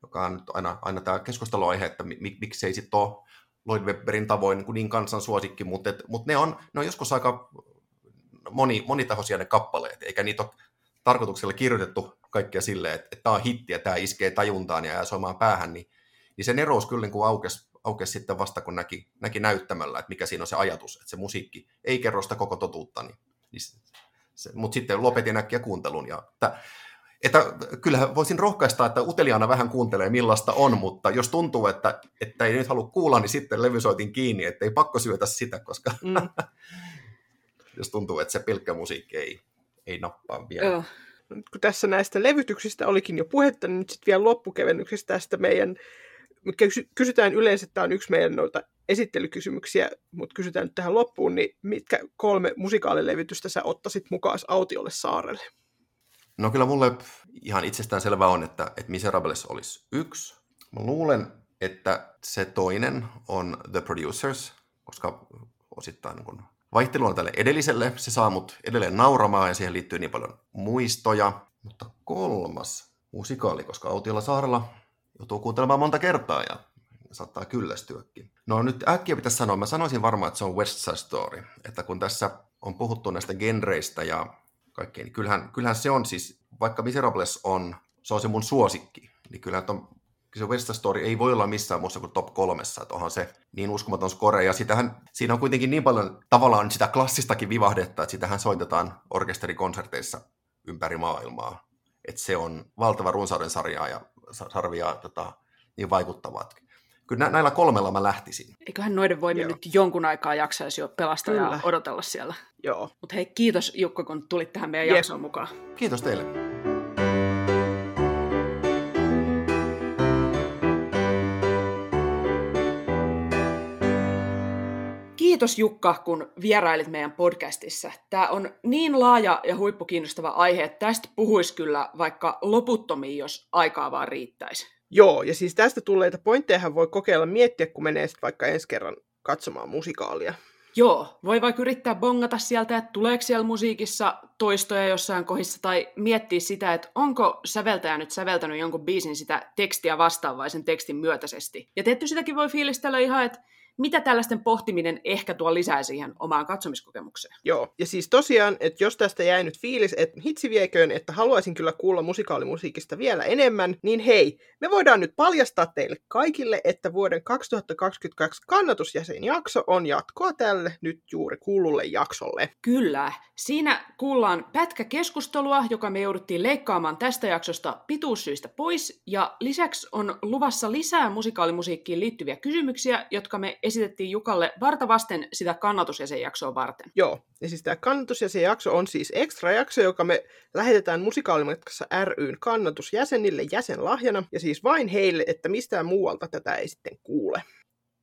joka on nyt aina, aina tämä keskusteluaihe, että mik, miksei sitten ole Lloyd Webberin tavoin niin, niin kansan suosikki, mutta, et, mutta ne, on, ne on joskus aika moni, monitahoisia ne kappaleet, eikä niitä ole tarkoituksella kirjoitettu kaikkea silleen, että, että tämä on hitti ja tämä iskee tajuntaan ja jää soimaan päähän, niin, niin se nerous kyllä niin aukesi, aukesi sitten vasta, kun näki, näki näyttämällä, että mikä siinä on se ajatus, että se musiikki ei kerro sitä koko totuutta, niin, niin se, se, mutta sitten lopetin äkkiä kuuntelun. Ja, että, että kyllähän voisin rohkaista, että uteliaana vähän kuuntelee millaista on, mutta jos tuntuu, että, että ei nyt halua kuulla, niin sitten levysoitin kiinni, että ei pakko syötä sitä, koska mm. jos tuntuu, että se pilkkä musiikki ei, ei nappaa vielä. Joo. Kun tässä näistä levytyksistä olikin jo puhetta, niin nyt sitten vielä loppukevennyksestä tästä meidän, kysytään yleensä, että tämä on yksi meidän noita esittelykysymyksiä, mutta kysytään nyt tähän loppuun, niin mitkä kolme musikaalilevytystä sä ottaisit mukaan autiolle saarelle? No kyllä mulle ihan itsestään selvä on, että, että Miserables olisi yksi. Mä luulen, että se toinen on The Producers, koska osittain niin kun vaihteluna tälle edelliselle, se saa mut edelleen nauramaan ja siihen liittyy niin paljon muistoja. Mutta kolmas musikaali, koska Autiolla saarella joutuu kuuntelemaan monta kertaa ja saattaa kyllästyäkin. No nyt äkkiä pitäisi sanoa, mä sanoisin varmaan, että se on West Side Story. Että kun tässä on puhuttu näistä genreistä ja kaikkea, niin kyllähän, kyllähän se on siis, vaikka Miserables on, se on se mun suosikki, niin kyllähän ton, se West Story ei voi olla missään muussa kuin top kolmessa, että onhan se niin uskomaton score, ja sitähän, siinä on kuitenkin niin paljon tavallaan sitä klassistakin vivahdetta, että sitähän soitetaan orkesterikonserteissa ympäri maailmaa, että se on valtava runsauden sarjaa ja sarvia tota, niin vaikuttavaa. Kyllä näillä kolmella mä lähtisin. Eiköhän noiden voimin Joo. nyt jonkun aikaa jaksaisi jo pelastaa Kyllä. ja odotella siellä. Joo. Mutta hei, kiitos Jukka, kun tulit tähän meidän Jep. jaksoon mukaan. Kiitos teille. Kiitos Jukka, kun vierailit meidän podcastissa. Tämä on niin laaja ja huippukiinnostava aihe, että tästä puhuisi kyllä vaikka loputtomiin, jos aikaa vaan riittäisi. Joo, ja siis tästä tulleita pointteja voi kokeilla miettiä, kun menee sitten vaikka ensi kerran katsomaan musikaalia. Joo, voi vaikka yrittää bongata sieltä, että tuleeko siellä musiikissa toistoja jossain kohdissa, tai miettiä sitä, että onko säveltäjä nyt säveltänyt jonkun biisin sitä tekstiä vastaavaisen tekstin myötäisesti. Ja tietty sitäkin voi fiilistellä ihan, että mitä tällaisten pohtiminen ehkä tuo lisää siihen omaan katsomiskokemukseen. Joo, ja siis tosiaan, että jos tästä jäi nyt fiilis, että hitsi vieköön, että haluaisin kyllä kuulla musikaalimusiikista vielä enemmän, niin hei, me voidaan nyt paljastaa teille kaikille, että vuoden 2022 kannatusjäsenjakso on jatkoa tälle nyt juuri kuululle jaksolle. Kyllä, siinä kuullaan pätkä keskustelua, joka me jouduttiin leikkaamaan tästä jaksosta pituussyistä pois, ja lisäksi on luvassa lisää musikaalimusiikkiin liittyviä kysymyksiä, jotka me esitettiin Jukalle vartavasten sitä kannatusjäsenjaksoa varten. Joo, ja siis tämä kannatusjäsenjakso on siis ekstra jakso, joka me lähetetään musikaalimatkassa ryn kannatusjäsenille jäsenlahjana, ja siis vain heille, että mistään muualta tätä ei sitten kuule.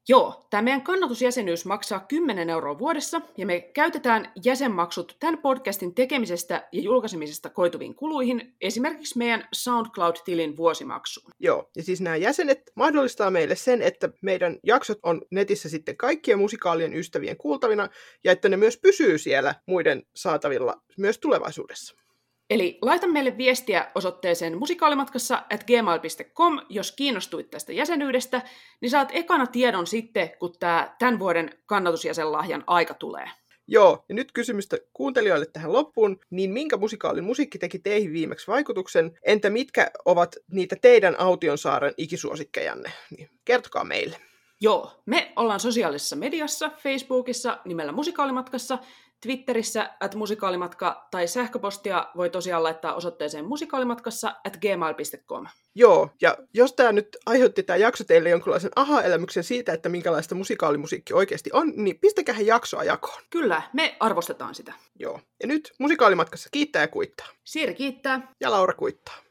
Joo, tämä meidän kannatusjäsenyys maksaa 10 euroa vuodessa ja me käytetään jäsenmaksut tämän podcastin tekemisestä ja julkaisemisesta koituviin kuluihin, esimerkiksi meidän SoundCloud-tilin vuosimaksuun. Joo, ja siis nämä jäsenet mahdollistaa meille sen, että meidän jaksot on netissä sitten kaikkien musikaalien ystävien kuultavina ja että ne myös pysyy siellä muiden saatavilla myös tulevaisuudessa. Eli laita meille viestiä osoitteeseen musikaalimatkassa at gmail.com, jos kiinnostuit tästä jäsenyydestä, niin saat ekana tiedon sitten, kun tämä tämän vuoden kannatusjäsenlahjan aika tulee. Joo, ja nyt kysymystä kuuntelijoille tähän loppuun, niin minkä musikaalin musiikki teki teihin viimeksi vaikutuksen? Entä mitkä ovat niitä teidän Autionsaaren ikisuosikkejanne? Niin kertokaa meille. Joo, me ollaan sosiaalisessa mediassa, Facebookissa nimellä Musikaalimatkassa, Twitterissä at musikaalimatka tai sähköpostia voi tosiaan laittaa osoitteeseen musikaalimatkassa at gmail.com. Joo, ja jos tämä nyt aiheutti tämä jakso teille jonkinlaisen aha-elämyksen siitä, että minkälaista musikaalimusiikki oikeasti on, niin pistäkää jaksoa jakoon. Kyllä, me arvostetaan sitä. Joo, ja nyt musikaalimatkassa kiittää ja kuittaa. Siiri kiittää. Ja Laura kuittaa.